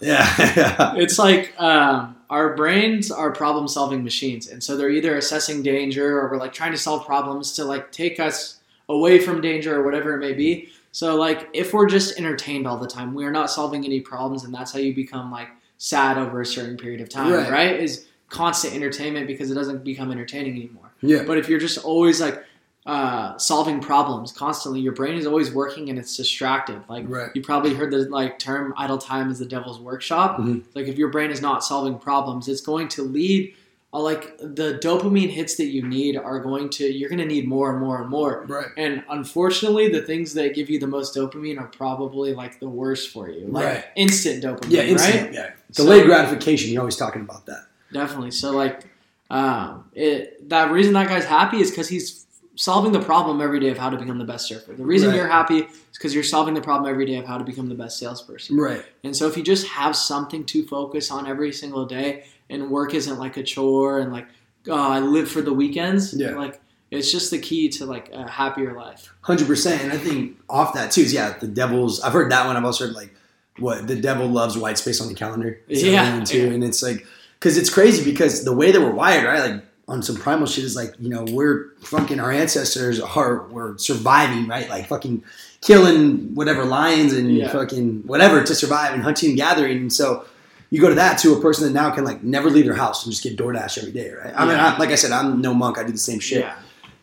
Yeah. it's like um, our brains are problem solving machines, and so they're either assessing danger or we're like trying to solve problems to like take us away from danger or whatever it may be. So like if we're just entertained all the time, we're not solving any problems, and that's how you become like sad over a certain period of time, Right. right? Is constant entertainment because it doesn't become entertaining anymore. yeah. But if you're just always like uh, solving problems constantly, your brain is always working and it's distracted. Like Right. you probably heard the like term "idle time is the devil's workshop." Mhm. Like if your brain is not solving problems, it's going to lead. Uh, like the dopamine hits that you need are going to you're going to need more and more and more. Right. And unfortunately, the things that give you the most dopamine are probably like the worst for you. Like Right. instant dopamine, Yeah. right? Instant. Yeah. So- Delayed gratification. You're always talking about that. Definitely. So like, um, it that reason that guy's happy is because he's solving the problem every day of how to become the best surfer. The reason Right. you're happy is because you're solving the problem every day of how to become the best salesperson. Right. And so if you just have something to focus on every single day and work isn't like a chore and like oh, I live for the weekends, Yeah. like it's just the key to like a happier life. Hundred percent, and I think off that too is yeah, the Devils. I've heard that one. I've also heard like what the devil loves white space on the calendar. Yeah, too, yeah. and it's like because it's crazy because the way that we're wired, right? Like on some primal shit is like you know we're fucking our ancestors are were surviving, right? Like fucking killing whatever lions and Yeah. fucking whatever to survive and hunting and gathering, and so. You go to that to a person that now can like never leave their house and just get DoorDash every day, right? I mean, Yeah. I, like I said, I'm no monk. I do the same shit. Yeah.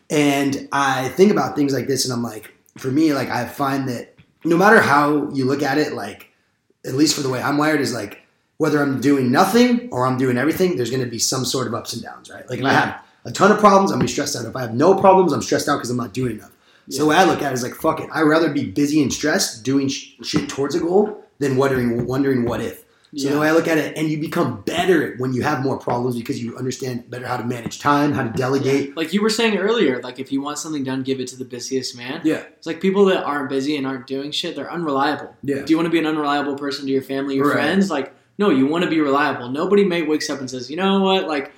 And I think about things like this, and I'm like, for me, like I find that no matter how you look at it, like at least for the way I'm wired, is like whether I'm doing nothing or I'm doing everything, there's going to be some sort of ups and downs, right? Like if I have a ton of problems, I'm gonna be stressed out. If I have no problems, I'm stressed out because I'm not doing enough. So what I look at it is like, fuck it. I'd rather be busy and stressed doing sh- shit towards a goal than wondering wondering what if. So the Yeah. way I look at it, and you become better when you have more problems because you understand better how to manage time, how to delegate. Like you were saying earlier, like if you want something done, give it to the busiest man. Yeah, It's like people that aren't busy and aren't doing shit, they're unreliable. yeah. Do you want to be an unreliable person to your family, your Right. friends? Like, no, you want to be reliable. Nobody may wakes up and says, you know what, like,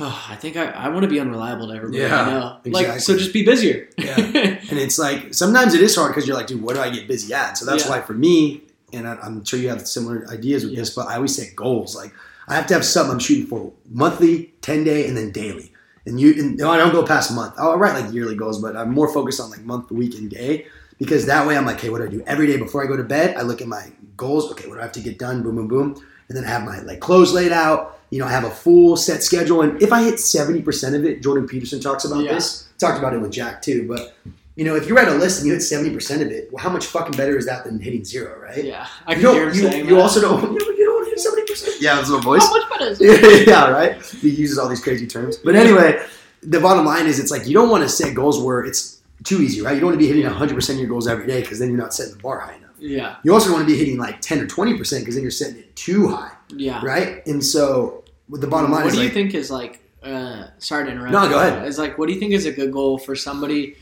oh, I think I, I want to be unreliable to everybody Yeah, I know. Like, so just be busier. Yeah. And it's like sometimes it is hard because you're like, dude, what do I get busy at? So that's Yeah. why for me, and I, I'm sure you have similar ideas with this, but I always say goals. Like I have to have something I'm shooting for monthly, ten day, and then daily. And you, and I don't go past month. I'll write like yearly goals, but I'm more focused on like month, week, and day because that way I'm like, hey, what do I do every day before I go to bed? I look at my goals. Okay, what do I have to get done? Boom, boom, boom, and then I have my like clothes laid out. You know, I have a full set schedule, and if I hit seventy percent of it, Jordan Peterson talks about Yeah. this. Talked about it with Jack too, but you know, if you write a list and you hit seventy percent of it, well, how much fucking better is that than hitting zero, right? yeah. I You can hear him You, saying you that. also don't. You don't, you don't hit seventy percent. Yeah, that's little voice. How much better is it? yeah, right. He uses all these crazy terms. But anyway, the bottom line is, it's like you don't want to set goals where it's too easy, right? You don't want to be hitting hundred percent of your goals every day because then you're not setting the bar high enough. Yeah. You also want to be hitting like ten or twenty percent because then you're setting it too high, Yeah. right? And so, with the bottom line What is What do you think is like? Uh, sorry to interrupt. No, go ahead. Is like, what do you think is a good goal for somebody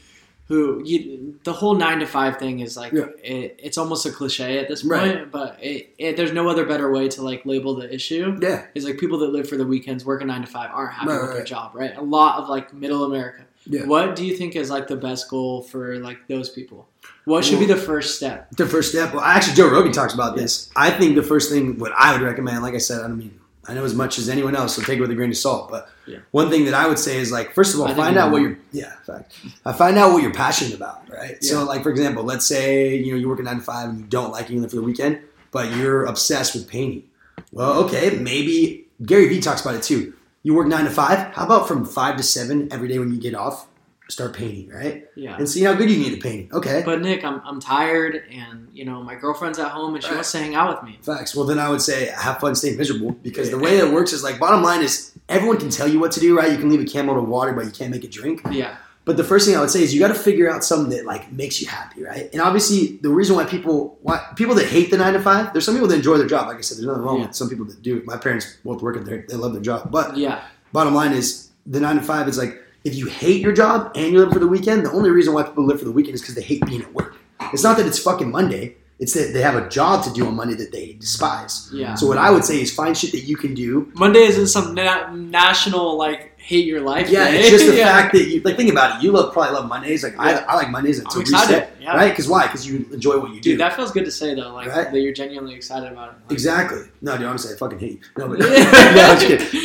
who you, the whole nine to five thing is like Yeah. it, it's almost a cliche at this point, Right. but it, it, there's no other better way to like label the issue. yeah, Is like people that live for the weekends, work a nine to five, aren't happy Right, with right, their job, right? A lot of like middle America. yeah. What do you think is like the best goal for like those people? What should be the first step? The first step. Well, actually, Joe Rogan talks about this. I think the first thing, what I would recommend, like I said, I don't mean I know as much as anyone else, so take it with a grain of salt. But Yeah. one thing that I would say is like, first of all, I find out what you're. Yeah, fact. I find out what you're passionate about, right? Yeah. So, like for example, let's say you know you work a nine to five and you don't like live for the weekend, but you're obsessed with painting. Well, okay, maybe Gary Vee talks about it too. You work nine to five. How about from five to seven every day when you get off, start painting, right? Yeah. And see how good you need at painting. Okay. But Nick, I'm, I'm tired, and you know my girlfriend's at home, and she Right. wants to hang out with me. Facts. Well, then I would say have fun staying miserable because the way it works is like bottom line is everyone can tell you what to do, right? You can leave a camel to water, but you can't make it drink. Yeah. But the first thing I would say is you got to figure out something that like makes you happy, right? And obviously, the reason why people why people that hate the nine to five, there's some people that enjoy their job. Like I said, there's nothing wrong Yeah. with some people that do. My parents both work at their they love their job, but Yeah. bottom line is the nine to five is like if you hate your job and you live for the weekend, the only reason why people live for the weekend is because they hate being at work. It's not that it's fucking Monday. It's that they have a job to do on Monday that they despise. Yeah. So what I would say is find shit that you can do. Monday isn't some na- national like hate your life. Yeah, it's just the Yeah. fact that you like think about it. You love probably love Mondays. Like Yeah. I, I like Mondays. It's I'm a excited. reset, Yeah. right? Because why? Because you enjoy what you do. Dude, that feels good to say though, like Right? that you're genuinely excited about it. Like, Exactly. No, dude, honestly, I fucking hate you. No, but, no.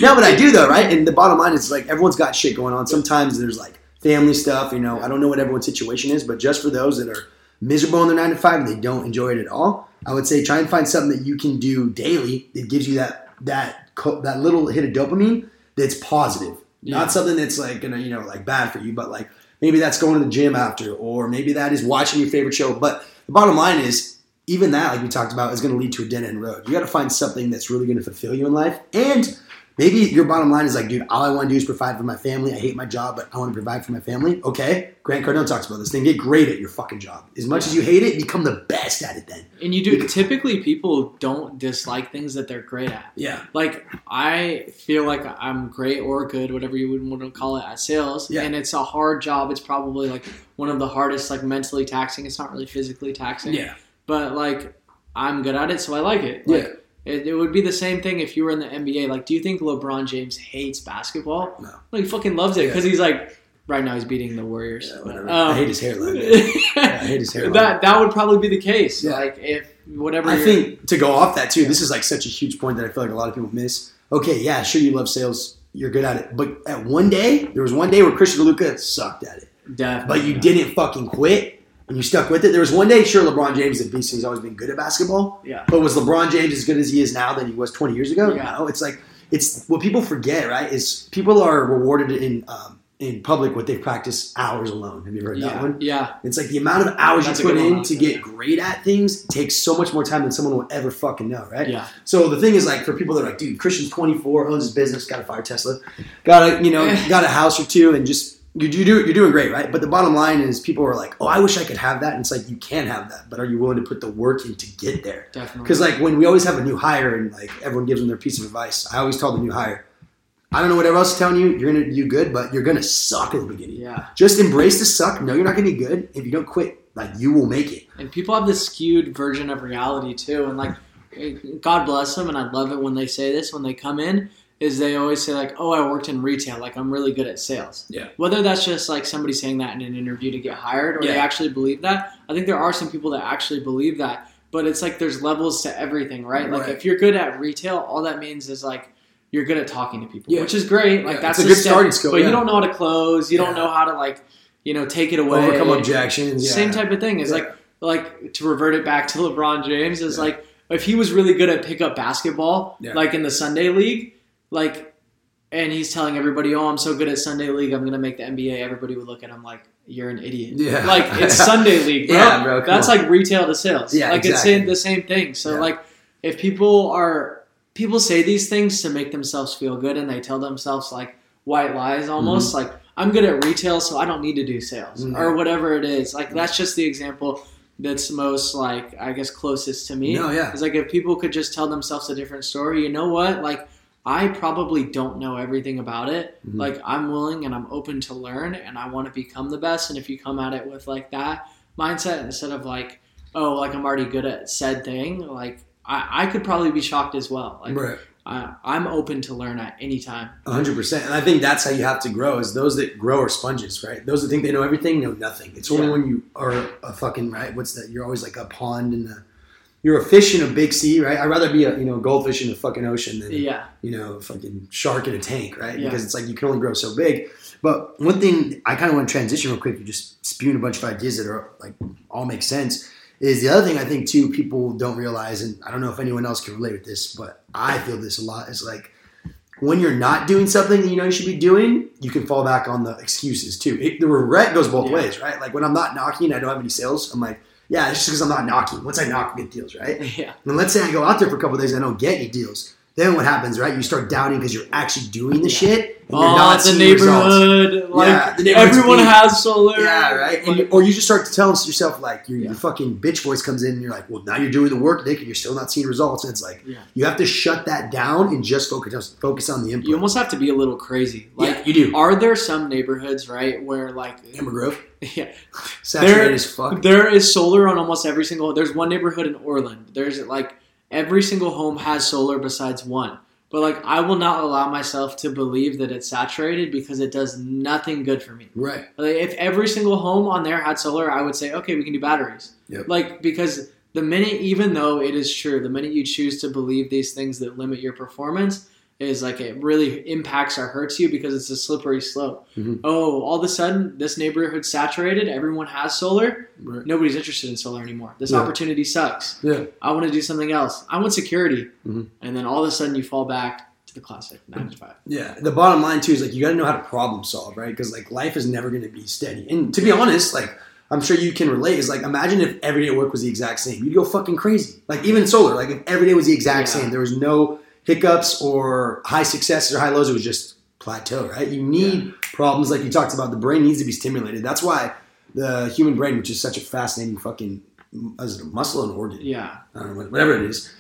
No, but I do though, right? And the bottom line is like everyone's got shit going on. Sometimes there's like family stuff. You know, I don't know what everyone's situation is, but just for those that are miserable in their nine to five and they don't enjoy it at all, I would say try and find something that you can do daily that gives you that that that little hit of dopamine that's positive, Yeah. not something that's like gonna you know like bad for you, but like maybe that's going to the gym after, or maybe that is watching your favorite show. But the bottom line is even that, like we talked about, is going to lead to a dead end road. You got to find something that's really going to fulfill you in life. And Maybe your bottom line is like, dude, all I want to do is provide for my family. I hate my job, but I want to provide for my family. Okay, Grant Cardone talks about this. thing. get great at your fucking job. As much as you hate it, become the best at it. Then. And you do. Typically, people don't dislike things that they're great at. Yeah. Like I feel like I'm great or good, whatever you would want to call it, at sales. Yeah. And it's a hard job. It's probably like one of the hardest, like mentally taxing. It's not really physically taxing. Yeah. But like I'm good at it, so I like it. Yeah. It, it would be the same thing if you were in the NBA. Like, do you think LeBron James hates basketball? No. Like, he fucking loves it Yeah. because he's like, right now he's beating the Warriors. Yeah. Um, I hate his hairline. man. I hate his hairline. that that would probably be the case. Yeah. Like, if whatever. I think to go off that too, this is like such a huge point that I feel like a lot of people miss. Okay, yeah, sure you love sales, you're good at it, but at one day there was one day where Christian Luca sucked at it, definitely. but you didn't fucking quit and you stuck with it. There was one day, sure, LeBron James at BC has always been good at basketball, Yeah. but was LeBron James as good as he is now than he was 20 years ago? Yeah. No, it's like it's what people forget, right? Is people are rewarded in um, in public what they practice hours alone. Have you heard that one? Yeah. It's like the amount of hours That's you put in to get great at things takes so much more time than someone will ever fucking know, right? Yeah. So the thing is, like, for people that are like, dude, Christian's 24, owns his business, got a fire Tesla, got a, you know, got a house or two, and just you, you do you're doing great, right? But the bottom line is, people are like, oh, I wish I could have that, and it's like you can have that, but are you willing to put the work in to get there? Definitely. Because like when we always have a new hire and like everyone gives them their piece of advice, I always tell the new hire, I don't know what everyone else is telling you. You're gonna do good, but you're gonna suck at the beginning. yeah. Just embrace the suck. No, you're not gonna be good. If you don't quit, like you will make it. And people have this skewed version of reality too. And like, eh, God bless them. And I love it when they say this when they come in. Is they always say like, "Oh, I worked in retail. Like, I'm really good at sales." Yeah. Whether that's just like somebody saying that in an interview to get hired, or they actually believe that. I think there are some people that actually believe that. But it's like there's levels to everything, right? Like if you're good at retail, all that means is like you're good at talking to people, Yeah. which is great. Like Yeah, that's it's a good step, starting skill, But yeah. you don't know how to close. You don't know how to like, you know, take it away. Overcome objections. Yeah. Same type of thing. Is Yeah. like like to revert it back to LeBron James is Yeah. like if he was really good at pickup basketball, Yeah. like in the Sunday league, like and he's telling everybody, "Oh, I'm so good at Sunday league, I'm gonna make the NBA." Everybody would look at him like, "You're an idiot." Yeah. Like it's Sunday league, bro. Yeah, bro, That's on. like retail to sales. Yeah, like exactly. it's in the same thing. So Yeah. like if people are people say these things to make themselves feel good, and they tell themselves like white lies almost like. I'm good at retail, so I don't need to do sales Mhm. or whatever it is. Like that's just the example that's most like I guess closest to me. No, yeah. It's like if people could just tell themselves a different story, you know what? Like I probably don't know everything about it. Mhm. Like I'm willing and I'm open to learn and I want to become the best. And if you come at it with like that mindset instead of like, oh, like I'm already good at said thing, like I, I could probably be shocked as well. Like Right. I, I'm open to learn at any time. hundred percent. And I think that's how you have to grow. Is those that grow are sponges, right? Those that think they know everything know nothing. It's only Yeah. when you are a fucking right. What's that? You're always like a pond in the. You're a fish in a big sea, right? I'd rather be a you know goldfish in the fucking ocean than Yeah. you know a fucking shark in a tank, right? Yeah. Because it's like you can only grow so big. But one thing I kind of want to transition real quick—you just spewing a bunch of ideas that are like all make sense. Is the other thing I think too people don't realize, and I don't know if anyone else can relate with this, but I feel this a lot. Is like when you're not doing something that you know you should be doing, you can fall back on the excuses too. It, the regret goes both Yeah. ways, right? Like when I'm not knocking, I don't have any sales. I'm like, yeah, it's just because I'm not knocking. Once I knock, I get deals, right? Yeah. And let's say I go out there for a couple days and I don't get any deals. Then what happens, right? You start doubting because you're actually doing the Yeah. shit and you're Oh, not the results. neighborhood. Like Yeah, the everyone big. has solar. Yeah, right. Like, you, or you just start to tell yourself like your, Yeah. your fucking bitch voice comes in and you're like, well, now you're doing the work, Nick, and you're still not seeing results. And it's like you have to shut that down and just focus focus on the input. you almost have to be a little crazy. Like, yeah, you do. are there some neighborhoods, right, where like, Amber Grove, yeah, saturated There- as fuck. there is solar on almost every single. There's one neighborhood in Orland. There's like every single home has solar besides one. But like, I will not allow myself to believe that it's saturated because it does nothing good for me. Right. Like, if every single home on there had solar, I would say, okay, we can do batteries. Yep. Like because the minute, even though it is true, the minute you choose to believe these things that limit your performance is like it really impacts or hurts you because it's a slippery slope. Mhm. Oh, all of a sudden this neighborhood's saturated. Everyone has solar. Right. Nobody's interested in solar anymore. This Yeah. opportunity sucks. Yeah. I want to do something else. I want security. Mhm. And then all of a sudden you fall back to the classic nine to five. Yeah, the bottom line too is like you got to know how to problem solve, right? Because like life is never going to be steady. And to be honest, like I'm sure you can relate. Is like imagine if everyday at work was the exact same, you'd go fucking crazy. Like even solar, like if every day was the exact Yeah. same, there was no hiccups or high successes or high lows. It was just plateau, right? You need problems like you talked about. The brain needs to be stimulated. That's why the human brain, which is such a fascinating fucking, is it a muscle and organ? Yeah. I don't know, whatever it is,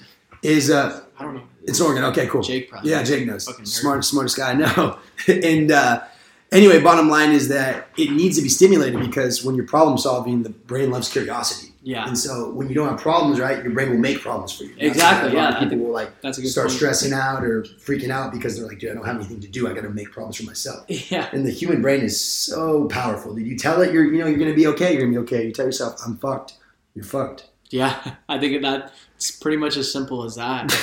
is uh, I don't know. it's an organ. Okay, cool. Jake probably. Yeah, Jake knows. Smart, smartest guy I know. and uh, anyway, bottom line is that it needs to be stimulated because when you're problem solving, the brain loves curiosity. Yeah. And so when you don't have problems, right, your brain will make problems for you. That's Exactly, why A lot yeah, people will like That's a good start point. stressing out or freaking out because they're like, dude, I don't have anything to do. I got to make problems for myself. Yeah. And the human brain is so powerful. Dude, you tell it you're, you know, you're gonna be okay. You're gonna be okay. You tell yourself, I'm fucked. You're fucked. Yeah. I think that it's pretty much as simple as that.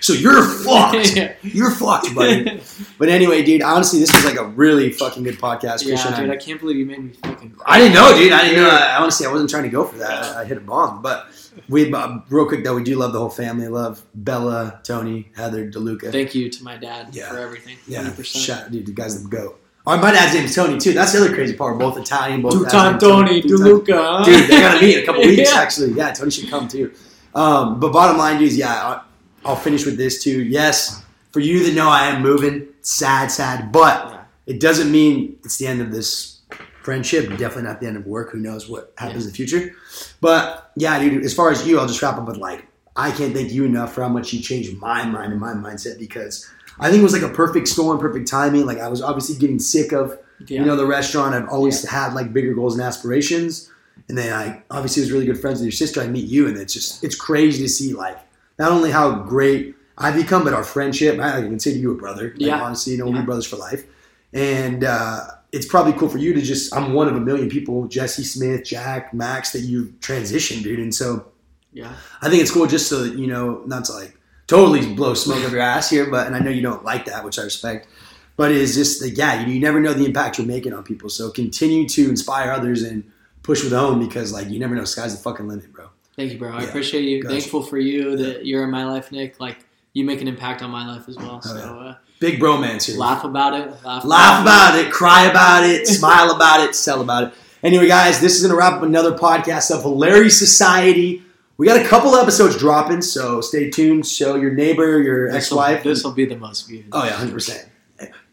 So you're fucked. yeah. You're fucked, buddy. But anyway, dude, honestly, this was like a really fucking good podcast, Christian. Yeah, dude, I, I can't believe you made me fucking. cry. I didn't know, dude. I didn't know. I, honestly, I wasn't trying to go for that. I, I hit a bomb. But we, uh, real quick though, we do love the whole family. Love Bella, Tony, Heather, DeLuca. Thank you to my dad Yeah. for everything. yeah, 100%. shout, dude, the guys that go. Oh, my dad's name is Tony too. That's the other crazy part. Both Italian, both named Tony, Two-time- DeLuca. dude. They gotta meet in a couple weeks. Yeah. Actually, yeah, Tony should come too. Um, but bottom line, dude, is yeah, I'll finish with this too. Yes, for you that know I am moving, sad, sad, but it doesn't mean it's the end of this friendship. Definitely not the end of work. Who knows what happens in the future? But yeah, dude. As far as you, I'll just wrap up with like I can't thank you enough for how much you changed my mind and my mindset because I think it was like a perfect storm, perfect timing. Like I was obviously getting sick of Yeah. you know the restaurant. I've always had like bigger goals and aspirations, and then I obviously was really good friends with your sister. I meet you, and it's just it's crazy to see like not only how great I've become, but our friendship. I, I consider you a brother. Like, Yeah. honestly, you know, Yeah. we're brothers for life, and uh, it's probably cool for you to just. I'm one of a million people: Jesse Smith, Jack, Max, that you transitioned, dude, and so. yeah. I think it's cool just so that you know, not to like totally blow smoke up your ass here, but and I know you don't like that, which I respect. But it's just like, yeah, you, you never know the impact you're making on people. So continue to inspire others and push with own because like you never know, sky's the fucking limit, bro. Thank you, bro. I Yeah. appreciate you. Gotcha. Thankful for you that you're in my life, Nick. Like you make an impact on my life as well. So Oh, uh, Big bromance here. laugh about it. Laugh, Laugh about it, cry about it, smile about it, sell about it. Anyway, guys, this is gonna wrap up another podcast of Hilarious Society. We got a couple episodes dropping, so stay tuned. Show your neighbor, your ex-wife. This will be the most viewed. Oh yeah, hundred percent.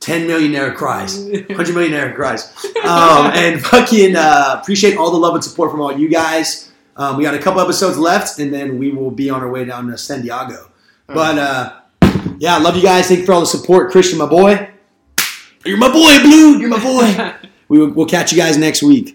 Ten millionaire cries, hundred millionaire cries, um, and fucking uh, appreciate all the love and support from all you guys. Um, we got a couple episodes left, and then we will be on our way down to San Diego. But uh, yeah, I love you guys. Thank you for all the support, Christian, my boy. You're my boy, Blue. You're my boy. we will, we'll catch you guys next week.